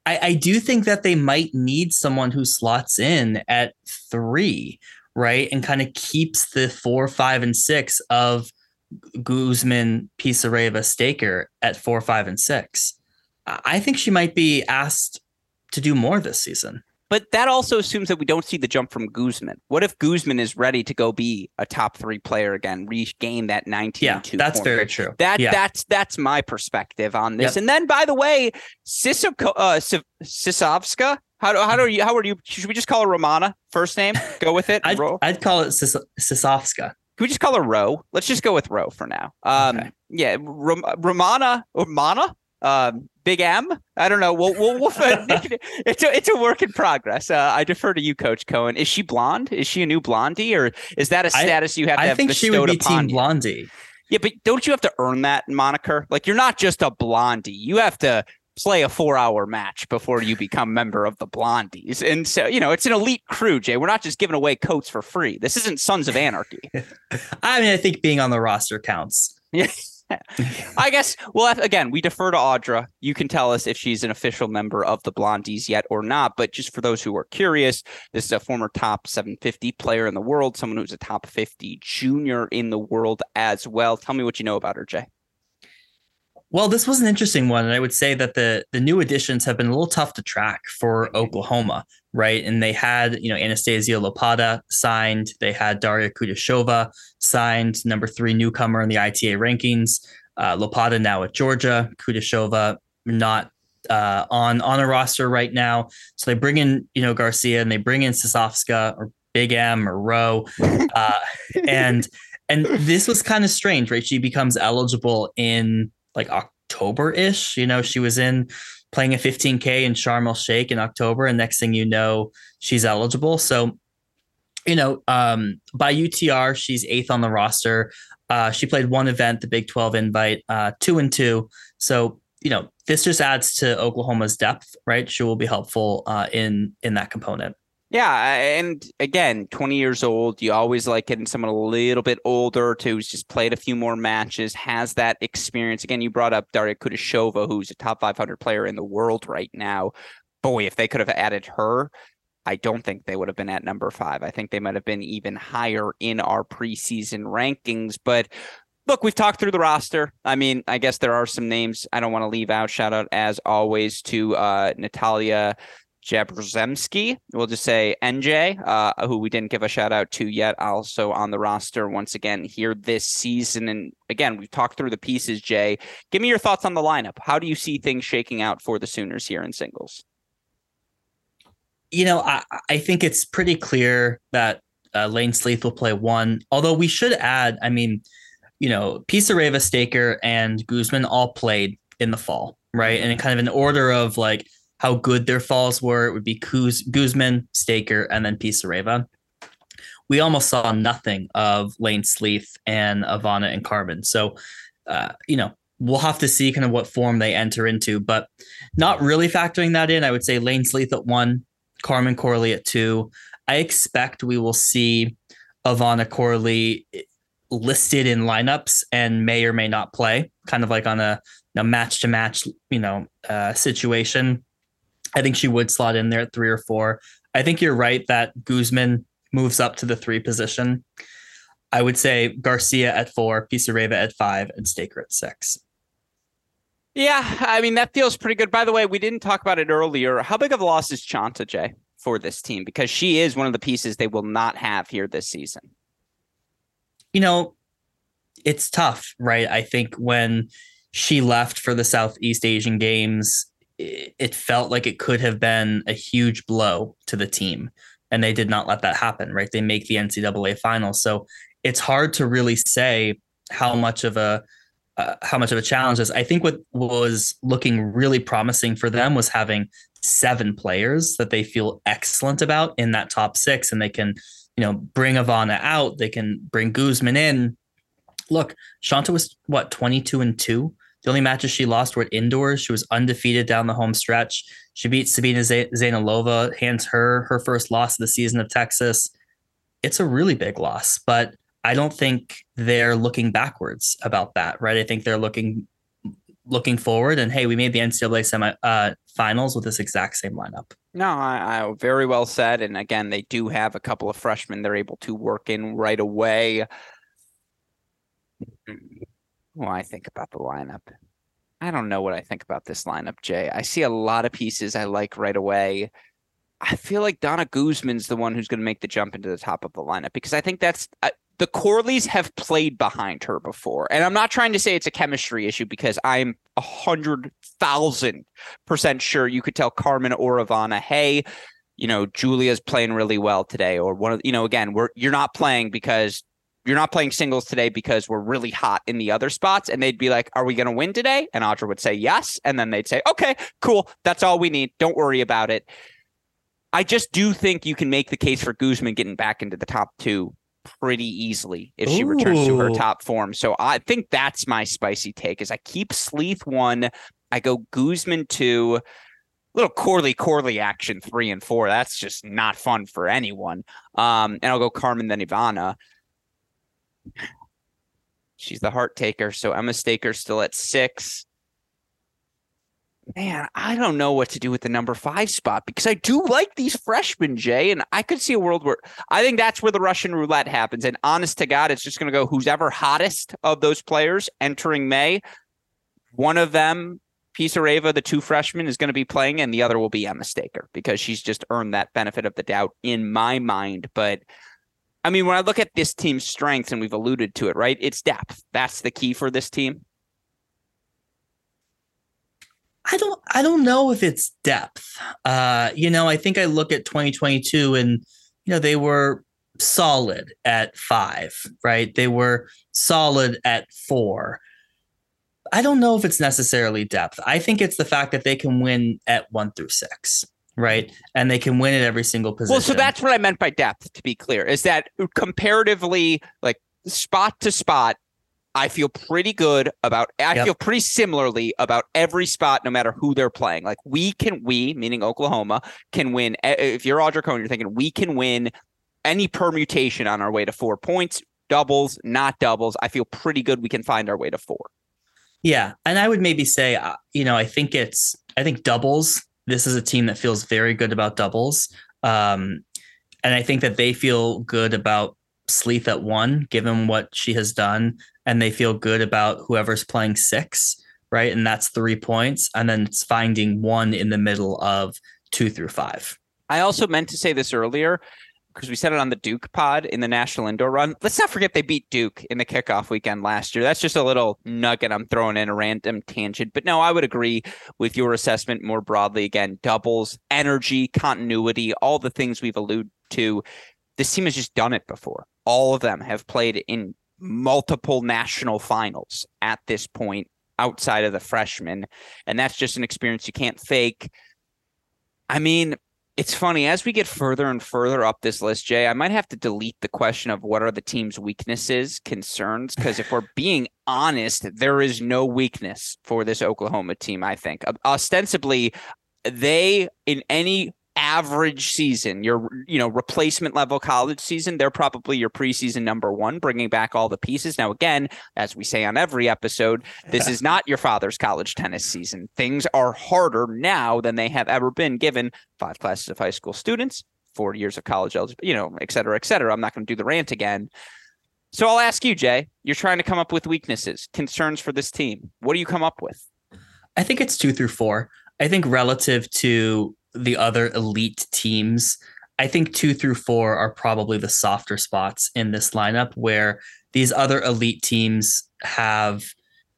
I, I do think that they might need someone who slots in at three, right? And kind of keeps the four, five, and six of Guzman, Pisareva, Staker at four, five, and six. I I think she might be asked to do more this season. But that also assumes that we don't see the jump from Guzman. What if Guzman is ready to go be a top three player again, regain that 19 Yeah, that's very true. That yeah. that's that's my perspective on this. Yep. And then, by the way, Sissoko, uh, Sisovska. How do how do you how are you? Should we just call her Romana first name? Go with it. I'd, I'd call it Sis- Sisovska. Can we just call her Ro? Let's just go with Ro for now. Um, Okay. yeah, Rom- Romana or Mana, um, Big M. I don't know. We'll we'll, we'll it's a it's a work in progress. Uh, I defer to you, Coach Cohen. Is she blonde? Is she a new blondie, or is that a status you have to have? I have think she would be Team you? Blondie. Yeah, but don't you have to earn that moniker? Like you're not just a blondie. You have to play a four hour match before you become member of the blondies. And so, you know, it's an elite crew, Jay. We're not just giving away coats for free. This isn't Sons of Anarchy. I mean, I think being on the roster counts. Yeah. I guess, well, again, we defer to Audra. You can tell us if she's an official member of the Blondies yet or not. But just for those who are curious, this is a former top 750 player in the world, someone who's a top 50 junior in the world as well. Tell me what you know about her, Jay. Well, this was an interesting one, and I would say that the the new additions have been a little tough to track for Oklahoma, right? And they had, you know, Anastasia Lopata signed, they had Daria Kudashova signed, number three newcomer in the ITA rankings. Uh, Lopata now at Georgia, Kudashova not uh, on on a roster right now. So they bring in, you know, Garcia and they bring in Sasovska or Big M or Rowe, uh, and and this was kind of strange, right? She becomes eligible in like October ish. You know, she was in playing a 15K in Sharm el Sheikh in October, and next thing you know, she's eligible. So, you know, um, by UTR, she's eighth on the roster. Uh, she played one event, the Big 12 invite, uh, two and two. So, you know, this just adds to Oklahoma's depth, right? She will be helpful uh, in in that component. Yeah, and again, 20 years old, you always like getting someone a little bit older to who's just played a few more matches, has that experience. Again, you brought up Daria Kudashova, who's a top 500 player in the world right now. Boy, if they could have added her, I don't think they would have been at number five. I think they might have been even higher in our preseason rankings. But look, we've talked through the roster. I mean, I guess there are some names I don't want to leave out. Shout out, as always, to uh, Natalia Jabrozemski. We'll just say NJ, uh, who we didn't give a shout out to yet, also on the roster once again here this season. And again, we've talked through the pieces, Jay. Give me your thoughts on the lineup. How do you see things shaking out for the Sooners here in singles? You know, I, I think it's pretty clear that uh, Layne Sleeth will play one, although we should add, I mean, you know, Pisareva, Staker, and Guzman all played in the fall, right? And in kind of an order of like how good their falls were, it would be Kuz, Guzman, Staker, and then Pisareva. We almost saw nothing of Layne Sleeth and Ivana and Carmen. So, uh, you know, we'll have to see kind of what form they enter into, but not really factoring that in. I would say Layne Sleeth at one, Carmen Corley at two. I expect we will see Ivana Corley listed in lineups and may or may not play, kind of like on a, a match to match, you know, uh, situation. I think she would slot in there at three or four. I think you're right that Guzman moves up to the three position. I would say Garcia at four, Pisareva at five, and Staker at six. Yeah, I mean that feels pretty good. By the way, we didn't talk about it earlier. How big of a loss is Chanta Jay for this team? Because she is one of the pieces they will not have here this season. You know, it's tough, right? I think when she left for the Southeast Asian Games, it felt like it could have been a huge blow to the team, and they did not let that happen. Right? They make the NCAA final, so it's hard to really say how much of a uh, how much of a challenge is. I think what was looking really promising for them was having seven players that they feel excellent about in that top six, and they can, you know, bring Ivana out. They can bring Guzman in. Look, Shanta was what twenty two and two. The only matches she lost were indoors. She was undefeated down the home stretch. She beat Sabina Zeynalova, hands her her first loss of the season of Texas. It's a really big loss, but I don't think they're looking backwards about that, right? I think they're looking looking forward and hey, we made the NCAA semi uh, finals with this exact same lineup. No, I, I, very well said. And again, they do have a couple of freshmen they're able to work in right away. Well, I think about the lineup. I don't know what I think about this lineup, Jay. I see a lot of pieces I like right away. I feel like Dana Guzman's the one who's going to make the jump into the top of the lineup because I think that's uh, the Corleys have played behind her before. And I'm not trying to say it's a chemistry issue because I'm a hundred thousand percent sure you could tell Carmen or Ivana, hey, you know, Julia's playing really well today. Or one of you know, again, we're you're not playing because you're not playing singles today because we're really hot in the other spots. And they'd be like, Are we gonna win today? And Audra would say yes. And then they'd say, Okay, cool. That's all we need. Don't worry about it. I just do think you can make the case for Guzman getting back into the top two pretty easily if she Ooh. returns to her top form. So I think that's my spicy take is I keep Sleeth one, I go Guzman two, little Corley Corley action three and four. That's just not fun for anyone. Um, and I'll go Carmen then Ivana. She's the heart taker. So Emma Staker still at six man, I don't know what to do with the number five spot because I do like these freshmen, Jay, and I could see a world where I think that's where the Russian roulette happens. And honest to God, it's just going to go who's ever hottest of those players entering May. One of them, Pisareva, the two freshmen, is going to be playing, and the other will be Emma Staker because she's just earned that benefit of the doubt in my mind. But I mean, when I look at this team's strengths, and we've alluded to it, right? It's depth. That's the key for this team. I don't I don't know if it's depth. Uh, you know, I think I look at 2022 and you know, they were solid at 5, right? They were solid at 4. I don't know if it's necessarily depth. I think it's the fact that they can win at 1 through 6 right? And they can win at every single position. Well, so that's what I meant by depth, to be clear, is that comparatively, like spot to spot, I feel pretty good about I yep. feel pretty similarly about every spot no matter who they're playing. Like we can we, meaning Oklahoma, can win if you're Audra Cohen, you're thinking we can win any permutation on our way to 4 points, doubles, not doubles. I feel pretty good we can find our way to 4. Yeah, and I would maybe say uh, you know, I think it's I think doubles this is a team that feels very good about doubles. Um, and I think that they feel good about Sleeth at one, given what she has done and they feel good about whoever's playing six, right? And that's three points. And then it's finding one in the middle of two through five. I also meant to say this earlier because we said it on the Duke pod in the national indoor run. Let's not forget they beat Duke in the kickoff weekend last year. That's just a little nugget I'm throwing in a random tangent. But no, I would agree with your assessment more broadly. Again, doubles, energy, continuity, all the things we've alluded to. This team has just done it before. All of them have played in multiple national finals at this point outside of the freshmen. And that's just an experience you can't fake. I mean, it's funny as we get further and further up this list, Jay. I might have to delete the question of what are the team's weaknesses, concerns, because if we're being honest, there is no weakness for this Oklahoma team. I think ostensibly, they in any average season, your you know replacement level college season, they're probably your preseason number one, bringing back all the pieces. Now, again, as we say on every episode, this is not your father's college tennis season. Things are harder now than they have ever been, given five classes of high school students, four years of college eligibility, you know, et cetera, et cetera. I'm not going to do the rant again. So I'll ask you, Jay. You're trying to come up with weaknesses, concerns for this team. What do you come up with? I think it's two through four. I think relative to the other elite teams, I think two through four are probably the softer spots in this lineup where these other elite teams have,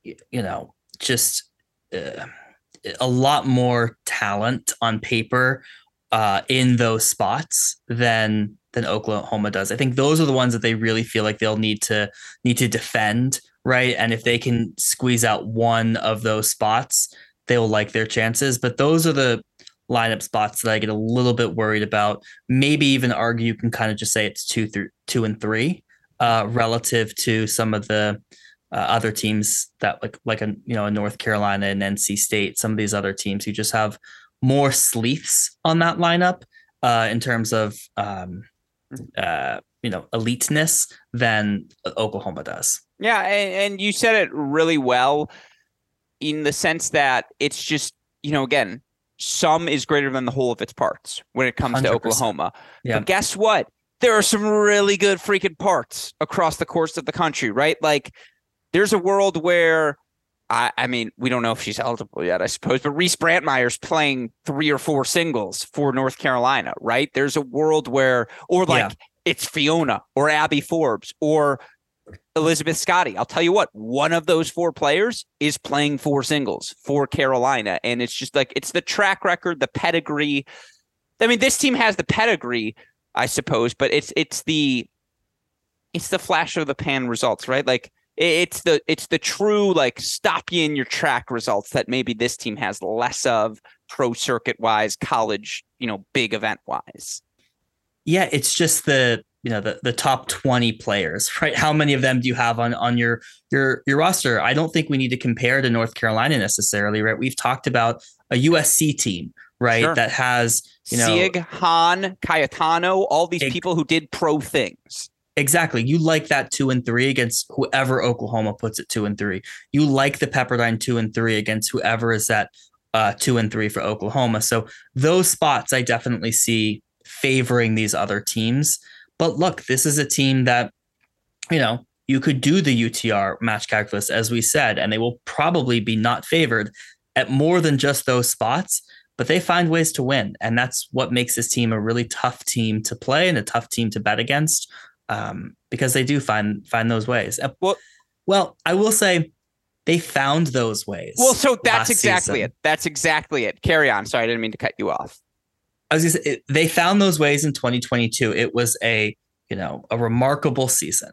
you know, just uh, a lot more talent on paper uh, in those spots than than Oklahoma does. I think those are the ones that they really feel like they'll need to need to defend, right? And if they can squeeze out one of those spots, they'll like their chances. But those are the lineup spots that I get a little bit worried about. Maybe even argue you can kind of just say it's two through two and three uh, relative to some of the uh, other teams that like like a you know a North Carolina and NC State. Some of these other teams who just have more sleeves on that lineup uh, in terms of um, uh, you know eliteness than Oklahoma does. Yeah, and, and you said it really well in the sense that it's just you know again some is greater than the whole of its parts when it comes 100%. to Oklahoma. Yeah. But guess what? There are some really good freaking parts across the course of the country, right? Like there's a world where I, I mean, we don't know if she's eligible yet, I suppose, but Reese Brantmeier's playing three or four singles for North Carolina, right? There's a world where, or like yeah. it's Fiona or Abby Forbes or Elizabeth Scotty. I'll tell you what, one of those four players is playing four singles for Carolina. And it's just like, it's the track record, the pedigree. I mean, this team has the pedigree, I suppose, but it's, it's the, it's the flash of the pan results, right? Like it's the, it's the true, like stop you in your track results that maybe this team has less of pro circuit wise, college, you know, big event wise. Yeah. It's just the, you know the, the top 20 players right how many of them do you have on on your your your roster i don't think we need to compare to north carolina necessarily right we've talked about a usc team right sure. that has you know Sieg, han Cayetano, all these it, people who did pro things Exactly. You like that two and three against whoever Oklahoma puts it two and three. You like the Pepperdine two and three against whoever is at uh, two and three for Oklahoma. So those spots I definitely see favoring these other teams. But look, this is a team that, you know, you could do the UTR match calculus, as we said, and they will probably be not favored at more than just those spots, but they find ways to win. And that's what makes this team a really tough team to play and a tough team to bet against um, because they do find find those ways. Uh, well, well, I will say they found those ways. Well, so that's exactly season. it. That's exactly it. Carry on. Sorry, I didn't mean to cut you off. I was say, it, they found those ways in 2022. It was a you know a remarkable season.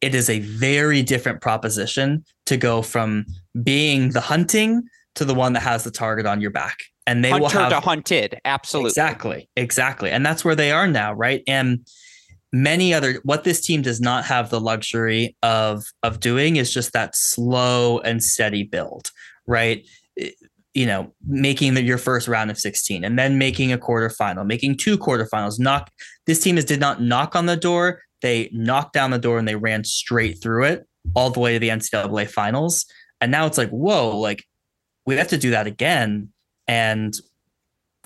It is a very different proposition to go from being the hunting to the one that has the target on your back, and they Hunter will have to hunted. Absolutely, exactly, exactly, and that's where they are now, right? And many other what this team does not have the luxury of of doing is just that slow and steady build, right? You know, making the, your first round of 16 and then making a quarterfinal, making two quarterfinals. Knock this team is did not knock on the door. They knocked down the door and they ran straight through it all the way to the NCAA finals. And now it's like, whoa, like we have to do that again. And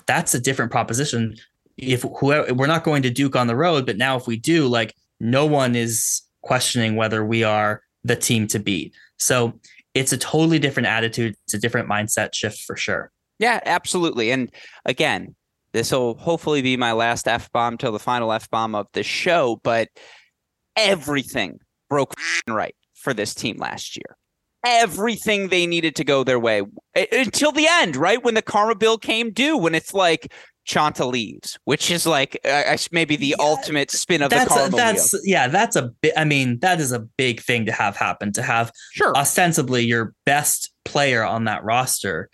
that's a different proposition. If whoever we're not going to Duke on the road, but now if we do, like no one is questioning whether we are the team to beat. So it's a totally different attitude. It's a different mindset shift for sure. Yeah, absolutely. And again, this will hopefully be my last F bomb till the final F bomb of the show, but everything broke right for this team last year. Everything they needed to go their way until the end, right? When the karma bill came due, when it's like, Chanta leaves, which is like uh, maybe the yeah, ultimate spin of the karma. A, that's wheel. yeah, that's a bit. I mean, that is a big thing to have happen. To have sure ostensibly your best player on that roster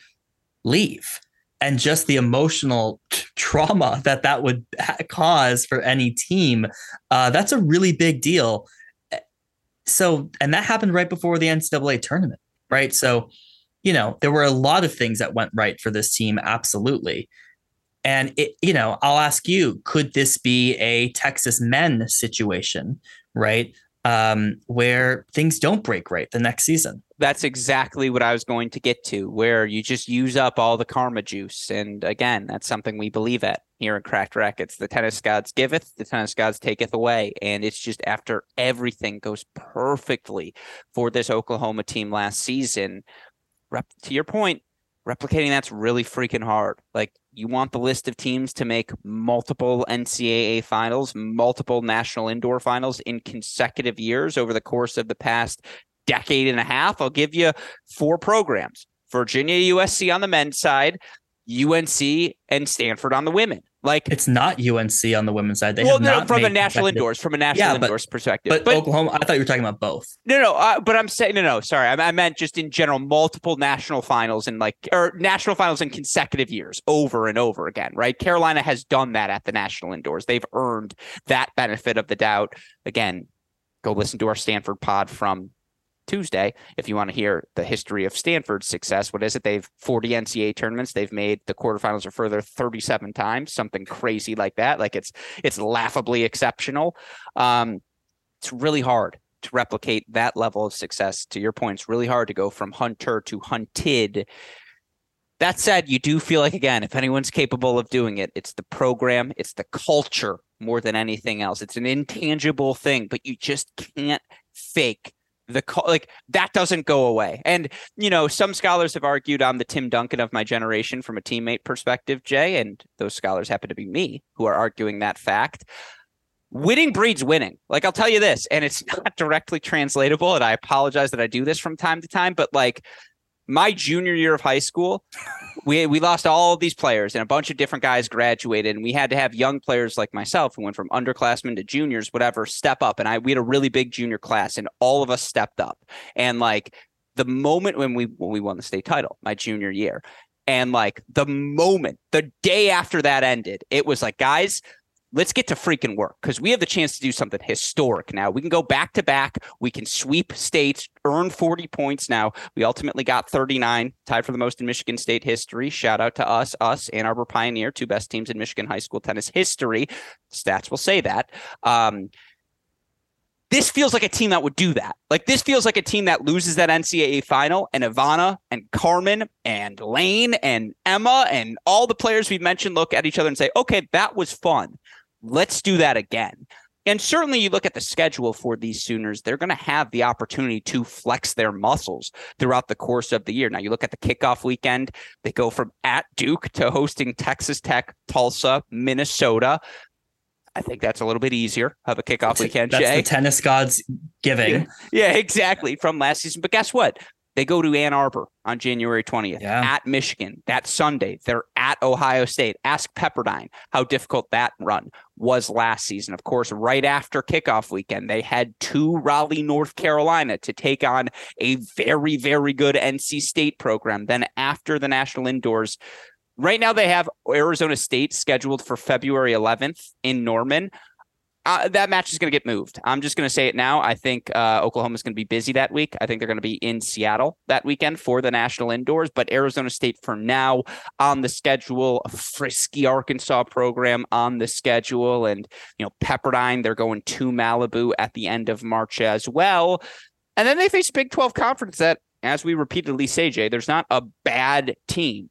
leave, and just the emotional t- trauma that that would ha- cause for any team. Uh, that's a really big deal. Eh, so, and that happened right before the NCAA tournament, right? So, you know, there were a lot of things that went right for this team. Absolutely. And it, you know, I'll ask you, could this be a Texas men situation, right? Um, where things don't break right the next season. That's exactly what I was going to get to, where you just use up all the karma juice. And again, that's something we believe at here in Cracked Racquets. The tennis gods giveth, the tennis gods taketh away. And it's just after everything goes perfectly for this Oklahoma team last season. To your point, replicating that's really freaking hard. Like you want the list of teams to make multiple NCAA finals, multiple national indoor finals in consecutive years over the course of the past decade and a half. I'll give you four programs Virginia USC on the men's side, UNC and Stanford on the women. Like it's not UNC on the women's side. They well, no, from a national indoors, from a national yeah, but, indoors perspective. But, but, Oklahoma, I thought you were talking about both. No, no, uh, but I'm saying no, no. Sorry, I, I, meant just in general, multiple national finals and like or national finals in consecutive years, over and over again. Right? Carolina has done that at the national indoors. They've earned that benefit of the doubt. Again, go listen to our Stanford pod from Tuesday if you want to hear the history of Stanford's success. What is it? They've 40 NCAA tournaments. They've made the quarterfinals or further 37 times, something crazy like that. Like it's it's laughably exceptional. Um, it's really hard to replicate that level of success. To your point, it's really hard to go from hunter to hunted. That said, you do feel like again, if anyone's capable of doing it, it's the program, it's the culture more than anything else. It's an intangible thing, but you just can't fake the like that doesn't go away. And you know, some scholars have argued I'm the Tim Duncan of my generation from a teammate perspective, Jay, and those scholars happen to be me who are arguing that fact. Winning breeds winning. Like I'll tell you this, and it's not directly translatable, and I apologize that I do this from time to time, but like my junior year of high school, we we lost all of these players and a bunch of different guys graduated, and we had to have young players like myself who went from underclassmen to juniors, whatever, step up. And I we had a really big junior class, and all of us stepped up. And like the moment when we when we won the state title, my junior year, and like the moment, the day after that ended, it was like, guys, let's get to freaking work because we have the chance to do something historic now. We can go back to back. We can sweep states, earn 40 points now. We ultimately got 39, tied for the most in Michigan State history. Shout out to us, us, Ann Arbor Pioneer, two best teams in Michigan high school tennis history. Stats will say that. Um, this feels like a team that would do that. Like this feels like a team that loses that NCAA final and Ivana and Carmen and Layne and Emma and all the players we've mentioned look at each other and say, okay, that was fun let's do that again. And certainly, you look at the schedule for these Sooners, they're going to have the opportunity to flex their muscles throughout the course of the year. Now, you look at the kickoff weekend, they go from at Duke to hosting Texas Tech, Tulsa, Minnesota. I think that's a little bit easier of a kickoff weekend. That's Jay. the tennis gods giving. Yeah, yeah, exactly. From last season. But guess what? They go to Ann Arbor on January 20th yeah. at Michigan that Sunday. They're at Ohio State. Ask Pepperdine how difficult that run was last season. Of course, right after kickoff weekend, they had to Raleigh, North Carolina to take on a very, very good NC State program. Then after the national indoors, right now they have Arizona State scheduled for February 11th in Norman uh, that match is going to get moved. I'm just going to say it now. I think uh, Oklahoma is going to be busy that week. I think they're going to be in Seattle that weekend for the national indoors, but Arizona State for now on the schedule, frisky Arkansas program on the schedule, and you know Pepperdine they're going to Malibu at the end of March as well, and then they face Big 12 conference that, as we repeatedly say, Jay, there's not a bad team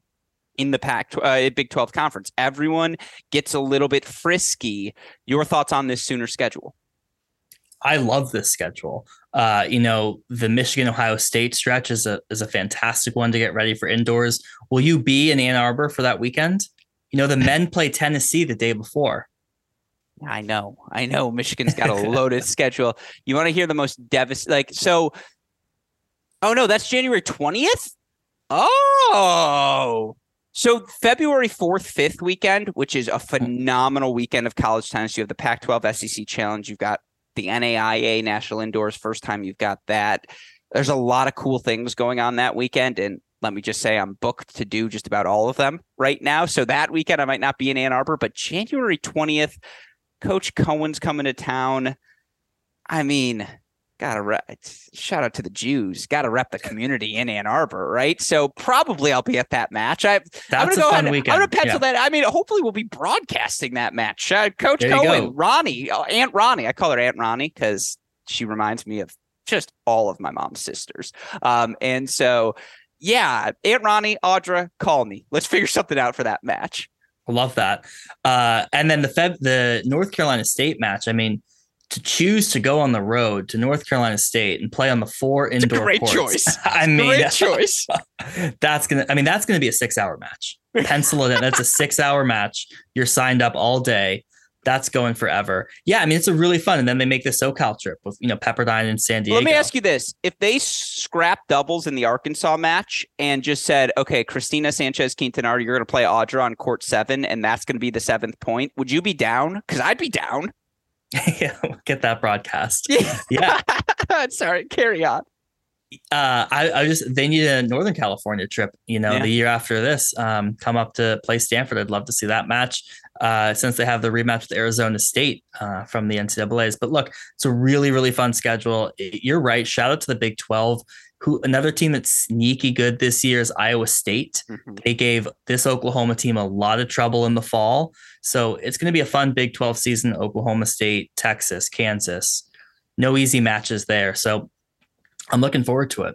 in the Pac uh, Big 12 conference. Everyone gets a little bit frisky. Your thoughts on this sooner schedule? I love this schedule. Uh, you know, the Michigan Ohio State stretch is a is a fantastic one to get ready for indoors. Will you be in Ann Arbor for that weekend? You know, the men play Tennessee the day before. I know, I know. Michigan's got a loaded schedule. You want to hear the most devastating? Like, so. Oh no, that's January twentieth. Oh, So February 4th, 5th weekend, which is a mm-hmm. phenomenal weekend of college tennis. You have the Pac-12 SEC Challenge. You've got the NAIA National Indoors. First time you've got that. There's a lot of cool things going on that weekend. And let me just say, I'm booked to do just about all of them right now. So that weekend, I might not be in Ann Arbor, but January 20th, Coach Cohen's coming to town. I mean, gotta rep, shout out to the Jews. Gotta rep the community in Ann Arbor, right? So probably I'll be at that match. I, That's I'm gonna go ahead, weekend. I'm gonna pencil yeah. that. I mean, hopefully we'll be broadcasting that match. Uh, Coach Cohen, Ronnie, uh, Aunt Ronnie. I call her Aunt Ronnie because she reminds me of just all of my mom's sisters. Um, and so yeah, Aunt Ronnie, Audra, call me. Let's figure something out for that match. I love that. Uh, and then the Feb, the North Carolina State match. I mean to choose to go on the road to North Carolina State and play on the four indoor great courts. choice. I mean, great choice. that's gonna. I mean, that's gonna be a six-hour match. Pencil it in. That's a six-hour match. You're signed up all day. That's going forever. Yeah, I mean, it's a really fun. And then they make the SoCal trip with you know Pepperdine and San Diego. Let me ask you this: If they scrap doubles in the Arkansas match and just said, "Okay, Cristina Sanchez Quintanar, you're going to play Audra on court seven, and that's going to be the seventh point," would you be down? Because I'd be down. Yeah, get that broadcast. Yeah. Sorry, carry on. Uh, I, I just they need a Northern California trip. You know, yeah. the year after this, um, come up to play Stanford. I'd love to see that match. Uh, since they have the rematch with Arizona State uh, from the NCAA's. But look, it's a really really fun schedule. You're right. Shout out to the Big Twelve. Who another team that's sneaky good this year is Iowa State. Mm-hmm. They gave this Oklahoma team a lot of trouble in the fall. So it's going to be a fun Big 12 season. Oklahoma State, Texas, Kansas. No easy matches there. So I'm looking forward to it.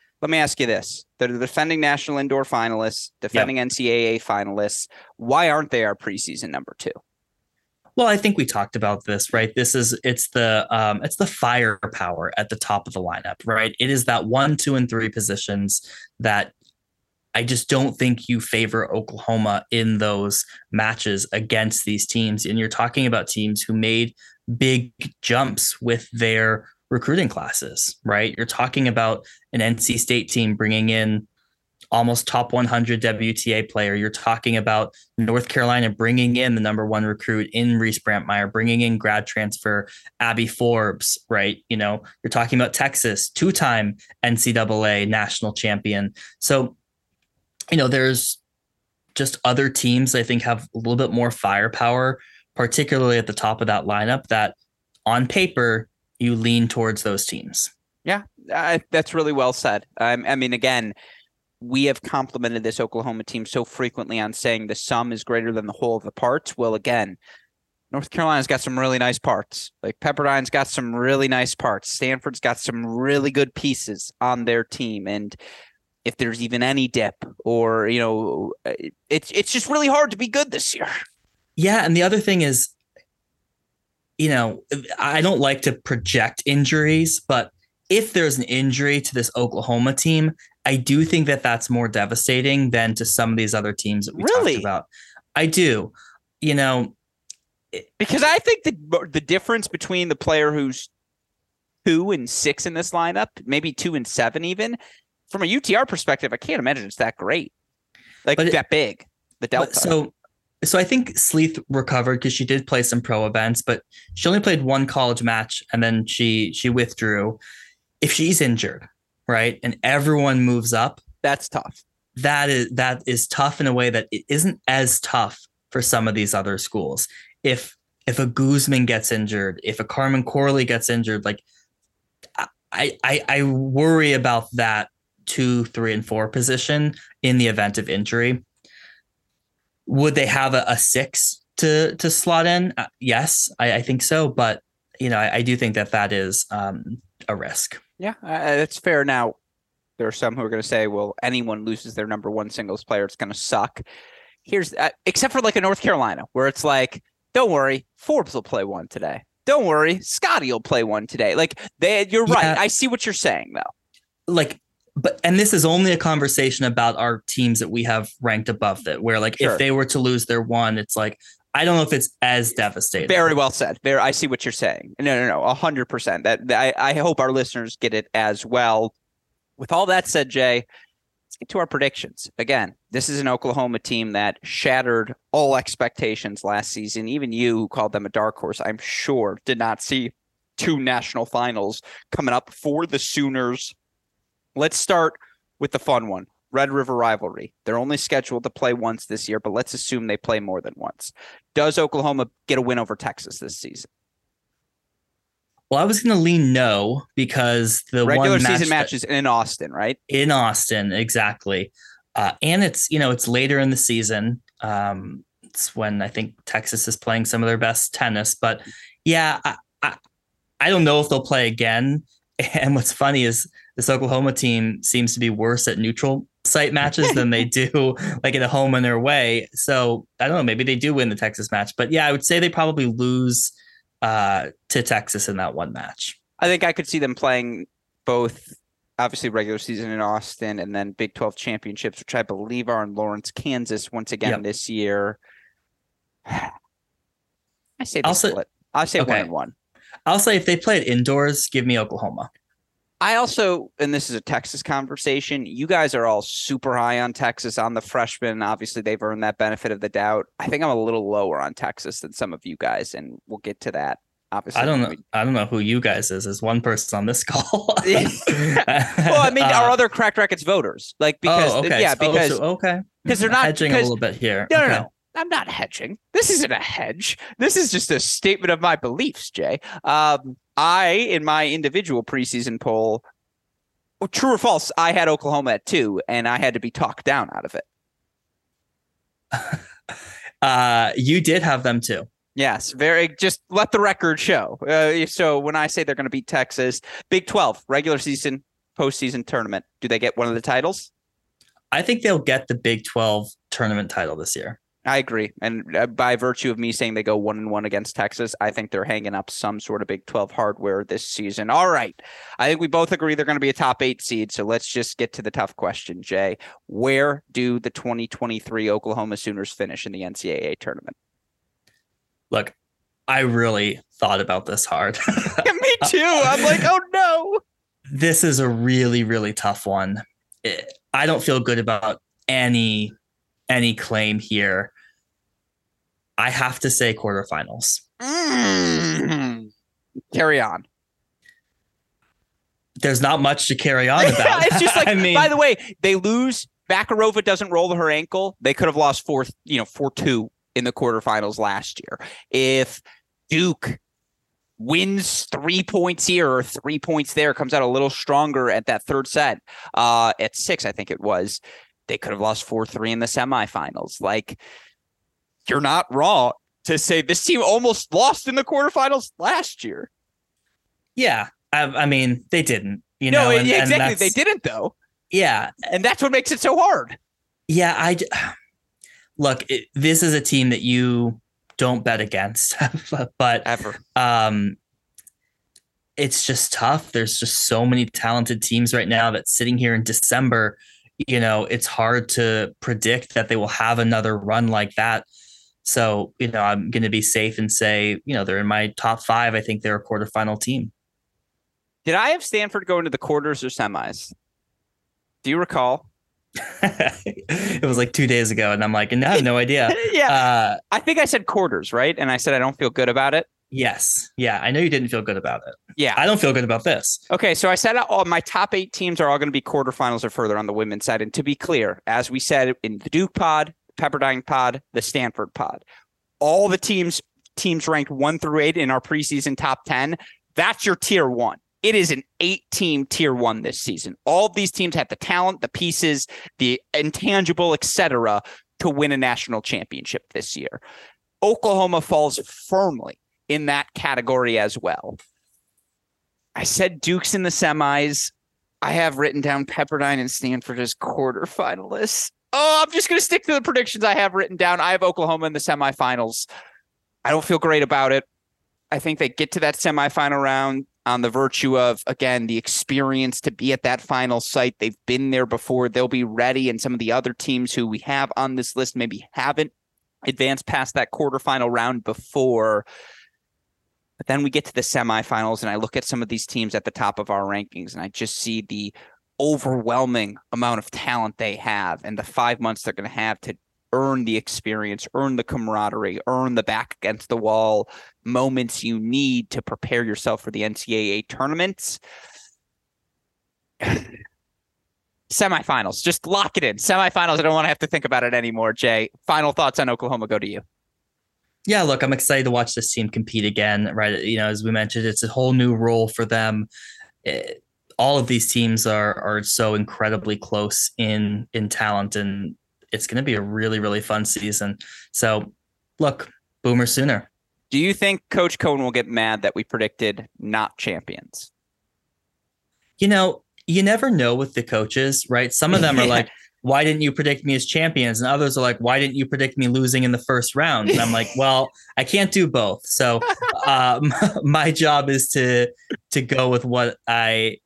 let me ask you this. They're the defending national indoor finalists, defending yep. NCAA finalists. Why aren't they our preseason number two? Well, I think we talked about this, right? This is it's the um, it's the firepower at the top of the lineup, right? It is that one, two, and three positions that I just don't think you favor Oklahoma in those matches against these teams. And you're talking about teams who made big jumps with their recruiting classes, right? You're talking about an NC State team bringing in almost top 100 WTA player. You're talking about North Carolina bringing in the number one recruit in Reese Brantmeier, bringing in grad transfer Abby Forbes, right? You know, you're talking about Texas, two time NCAA national champion. So, you know, there's just other teams I think have a little bit more firepower, particularly at the top of that lineup that on paper you lean towards those teams. Yeah, that's really well said. Um, I mean, again, we have complimented this Oklahoma team so frequently on saying the sum is greater than the whole of the parts. Well, again, North Carolina's got some really nice parts. Like Pepperdine's got some really nice parts. Stanford's got some really good pieces on their team. And if there's even any dip or, you know, it's it's just really hard to be good this year. Yeah. And the other thing is you know, I don't like to project injuries, but if there's an injury to this Oklahoma team, I do think that that's more devastating than to some of these other teams that we really? talked about. I do. You know, because I think the the difference between the player who's two and six in this lineup, maybe two and seven, even from a UTR perspective, I can't imagine it's that great, like it, that big. The delta. So so I think Sleeth recovered because she did play some pro events, but she only played one college match and then she she withdrew. If she's injured, right, and everyone moves up, that's tough. That is that is tough in a way that it isn't as tough for some of these other schools. If if a Guzman gets injured, if a Carmen Corley gets injured, like I I, I worry about that two, three, and four position in the event of injury would they have a, a six to to slot in? Uh, yes, I, I, think so. But you know, I, I do think that that is um, a risk. Yeah, uh, that's fair. Now, there are some who are going to say, "Well, anyone loses their number one singles player, it's going to suck." here's uh, except for like a North Carolina where it's like, don't worry, Forbes will play one today. Don't worry, Scotty will play one today. Like they, you're yeah. right. I see what you're saying though. Like, but and this is only a conversation about our teams that we have ranked above that. Where like sure. if they were to lose their one, it's like I don't know if it's as devastating. Very well said. Very, I see what you're saying. No, no, no, hundred percent. That I, I hope our listeners get it as well. With all that said, Jay, let's get to our predictions. Again, this is an Oklahoma team that shattered all expectations last season. Even you, who called them a dark horse, I'm sure, did not see two national finals coming up for the Sooners. Let's start with the fun one. Red River rivalry. They're only scheduled to play once this year, but let's assume they play more than once. Does Oklahoma get a win over Texas this season? Well, I was going to lean no because the regular season match is in Austin, right? In Austin, exactly. Uh, and it's you know it's later in the season. Um, it's when I think Texas is playing some of their best tennis. But yeah, I, I, I don't know if they'll play again. And what's funny is this Oklahoma team seems to be worse at neutral site matches than they do like at a home and their way. So I don't know, maybe they do win the Texas match. But yeah, I would say they probably lose uh, to Texas in that one match. I think I could see them playing both obviously regular season in Austin and then Big 12 championships, which I believe are in Lawrence, Kansas once again yep. this year. I say I'll. Say, I say okay. one and one. I'll say if they play it indoors, give me Oklahoma. I also, and this is a Texas conversation, you guys are all super high on Texas on the freshmen. Obviously, they've earned that benefit of the doubt. I think I'm a little lower on Texas than some of you guys, and we'll get to that. Obviously, I don't know. I don't know who you guys is. Is one person on this call? well, I mean, uh, our other Cracked Racquets voters, like because oh, okay. yeah, because oh, so, okay, because they're not hedging a little bit here. No, okay. no, no. I'm not hedging. This isn't a hedge. This is just a statement of my beliefs, Jay. Um, I, in my individual preseason poll, well, true or false, I had Oklahoma at two, and I had to be talked down out of it. uh, you did have them too. Yes, very. Just let the record show. Uh, so when I say they're going to beat Texas, Big Twelve regular season, postseason tournament, do they get one of the titles? I think they'll get the Big Twelve tournament title this year. I agree, and uh, by virtue of me saying they go one and one against Texas, I think they're hanging up some sort of Big Twelve hardware this season. All right, I think we both agree they're going to be a top eight seed. So let's just get to the tough question, Jay. Where do the 2023 Oklahoma Sooners finish in the NCAA tournament? Look, I really thought about this hard. yeah, me too. I'm like, oh no. This is a really, really tough one. I don't feel good about any any claim here. I have to say quarterfinals. Mm. Carry on. There's not much to carry on about. it's just like, I mean, by the way, they lose. Bakarova doesn't roll her ankle. They could have lost four, you know, four two in the quarterfinals last year. If Duke wins three points here or three points there, comes out a little stronger at that third set, uh, at six, I think it was they could have lost 4 3 in the semifinals. Like, you're not wrong to say this team almost lost in the quarterfinals last year. Yeah. I, I mean, they didn't, you no, know, and, exactly. And they didn't, though. Yeah. And that's what makes it so hard. Yeah. I look, it, this is a team that you don't bet against, but ever. Um, it's just tough. There's just so many talented teams right now that sitting here in December you know, it's hard to predict that they will have another run like that. So, you know, I'm going to be safe and say, you know, they're in my top five. I think they're a quarterfinal team. Did I have Stanford going to the quarters or semis? Do you recall? it was like two days ago, and I'm like, and I have no idea. yeah, uh, I think I said quarters, right? And I said I don't feel good about it. Yes. Yeah. I know you didn't feel good about it. Yeah. I don't feel good about this. Okay. So I said uh, all my top eight teams are all going to be quarterfinals or further on the women's side. And to be clear, as we said in the Duke pod, Pepperdine pod, the Stanford pod, all the teams teams ranked one through eight in our preseason top 10, that's your tier one. It is an eight team tier one this season. All of these teams have the talent, the pieces, the intangible, etc., to win a national championship this year. Oklahoma falls firmly in that category as well. I said Duke's in the semis. I have written down Pepperdine and Stanford as quarterfinalists. Oh, I'm just going to stick to the predictions I have written down. I have Oklahoma in the semifinals. I don't feel great about it. I think they get to that semifinal round on the virtue of, again, the experience to be at that final site. They've been there before. They'll be ready. And some of the other teams who we have on this list maybe haven't advanced past that quarterfinal round before. But then we get to the semifinals, and I look at some of these teams at the top of our rankings, and I just see the overwhelming amount of talent they have and the five months they're going to have to earn the experience, earn the camaraderie, earn the back against the wall moments you need to prepare yourself for the NCAA tournaments. Semifinals, just lock it in. Semifinals, I don't want to have to think about it anymore. Jay, final thoughts on Oklahoma go to you. Yeah, look, I'm excited to watch this team compete again, right? You know, as we mentioned, it's a whole new role for them. It, all of these teams are are so incredibly close in in talent and it's going to be a really really fun season. So, look, Boomer sooner. Do you think Coach Cohen will get mad that we predicted not champions? You know, you never know with the coaches, right? Some of them are like, why didn't you predict me as champions? And others are like, why didn't you predict me losing in the first round? And I'm like, well, I can't do both. So um, my job is to to go with what I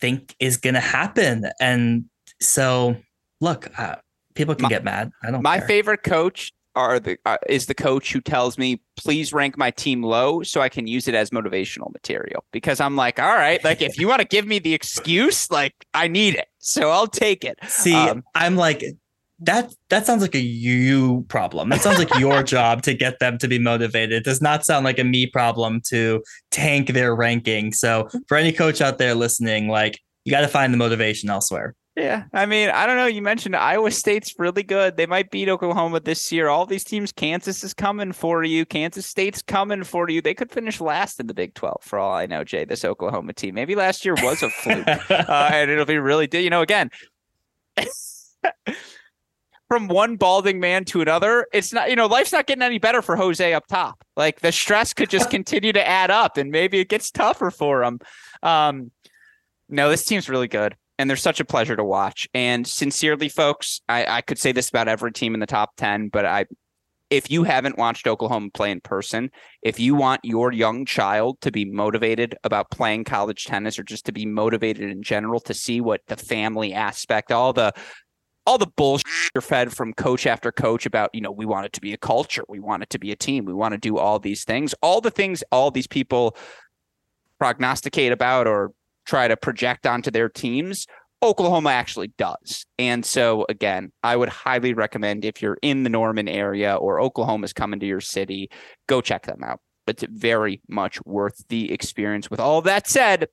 think is going to happen. And so, look, uh, people can my, get mad. I don't. My care. favorite coach are the uh, is the coach who tells me please rank my team low so I can use it as motivational material because I'm like all right like if you want to give me the excuse like I need it so I'll take it. See, um, I'm like that that sounds like a you problem. That sounds like your job to get them to be motivated. It does not sound like a me problem to tank their ranking. So for any coach out there listening, like you got to find the motivation elsewhere. Yeah, I mean, I don't know. You mentioned Iowa State's really good. They might beat Oklahoma this year. All these teams, Kansas is coming for you. Kansas State's coming for you. They could finish last in the Big Twelve, for all I know. Jay, this Oklahoma team, maybe last year was a fluke, uh, and it'll be really. You know, again, from one balding man to another, it's not. You know, life's not getting any better for Jose up top. Like the stress could just continue to add up, and maybe it gets tougher for him. Um, no, this team's really good and they're such a pleasure to watch. And sincerely, folks, I, I could say this about every team in the top 10, but I if you haven't watched Oklahoma play in person, if you want your young child to be motivated about playing college tennis or just to be motivated in general to see what the family aspect, all the all the bullshit you're fed from coach after coach about, you know, we want it to be a culture, we want it to be a team, we want to do all these things, all the things all these people prognosticate about or try to project onto their teams. Oklahoma actually does. And so, again, I would highly recommend if you're in the Norman area or Oklahoma's coming to your city, go check them out. It's very much worth the experience. With all that said,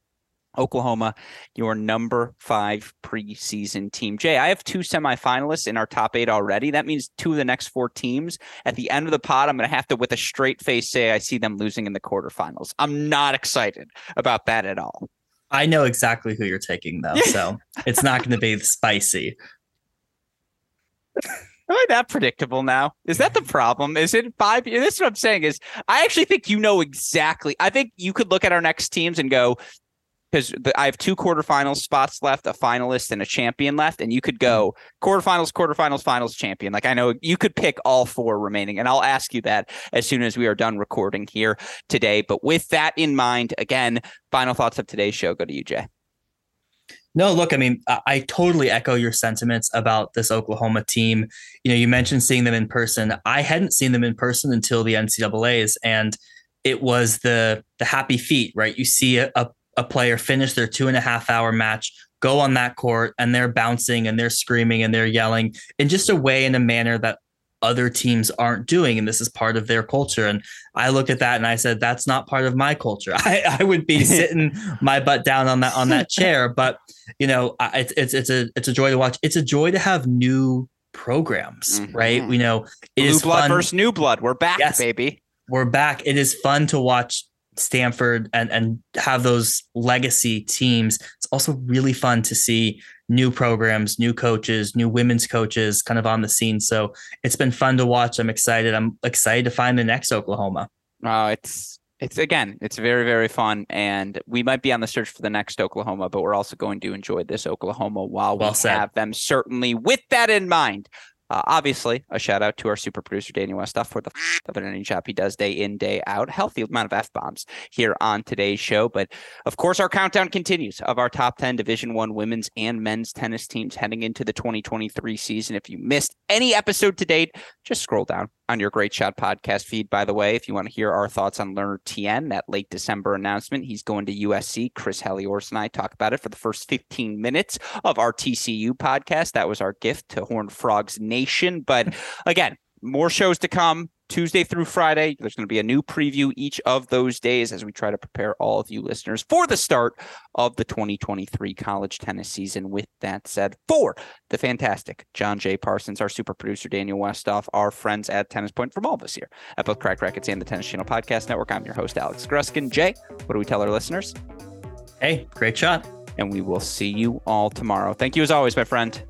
Oklahoma, your number five preseason team. Jay, I have two semifinalists in our top eight already. That means two of the next four teams. At the end of the pod, I'm going to have to, with a straight face, say I see them losing in the quarterfinals. I'm not excited about that at all. I know exactly who you're taking though, so it's not going to be spicy. Am I that predictable now? Is that the problem? Is it five? This is what I'm saying. Is I actually think you know exactly. I think you could look at our next teams and go, because I have two quarterfinals spots left, a finalist and a champion left, and you could go quarterfinals, quarterfinals, finals, champion. Like I know you could pick all four remaining, and I'll ask you that as soon as we are done recording here today. But with that in mind, again, final thoughts of today's show go to you, Jay. No, look, I mean, I totally echo your sentiments about this Oklahoma team. You know, you mentioned seeing them in person. I hadn't seen them in person until the NCAA's, and it was the the happy feet, right? You see a, a a player finish their two and a half hour match, go on that court, and they're bouncing and they're screaming and they're yelling in just a way in a manner that other teams aren't doing. And this is part of their culture. And I looked at that and I said, that's not part of my culture. I, I would be sitting my butt down on that on that chair. But you know, it's it's it's a it's a joy to watch. It's a joy to have new programs, mm-hmm. right? We know it Blue blood fun. versus new blood. We're back, yes, baby. We're back. It is fun to watch Stanford and and have those legacy teams. It's also really fun to see new programs, new coaches, new women's coaches kind of on the scene. So it's been fun to watch. I'm excited. I'm excited to find the next Oklahoma. Oh, it's it's again, it's very, very fun. And we might be on the search for the next Oklahoma, but we're also going to enjoy this Oklahoma while well we said. have them. Certainly, with that in mind, uh, obviously, a shout out to our super producer, Daniel Westoff, for the f- of an job he does day in, day out. Healthy amount of F bombs here on today's show. But of course, our countdown continues of our top 10 Division One women's and men's tennis teams heading into the 2023 season. If you missed any episode to date, just scroll down on your Great Shot podcast feed, by the way, if you want to hear our thoughts on Learner Tien, that late December announcement. He's going to USC. Chris Heliors and I talk about it for the first 15 minutes of our TCU podcast. That was our gift to Horned Frogs Nation. But again, more shows to come. Tuesday through Friday. There's going to be a new preview each of those days as we try to prepare all of you listeners for the start of the 2023 college tennis season. With that said, for the fantastic John J. Parsons, our super producer Daniel Westoff, our friends at Tennis Point from all of us here at both Cracked Racquets and the Tennis Channel Podcast Network. I'm your host, Alex Gruskin. Jay, what do we tell our listeners? Hey, great shot. And we will see you all tomorrow. Thank you as always, my friend.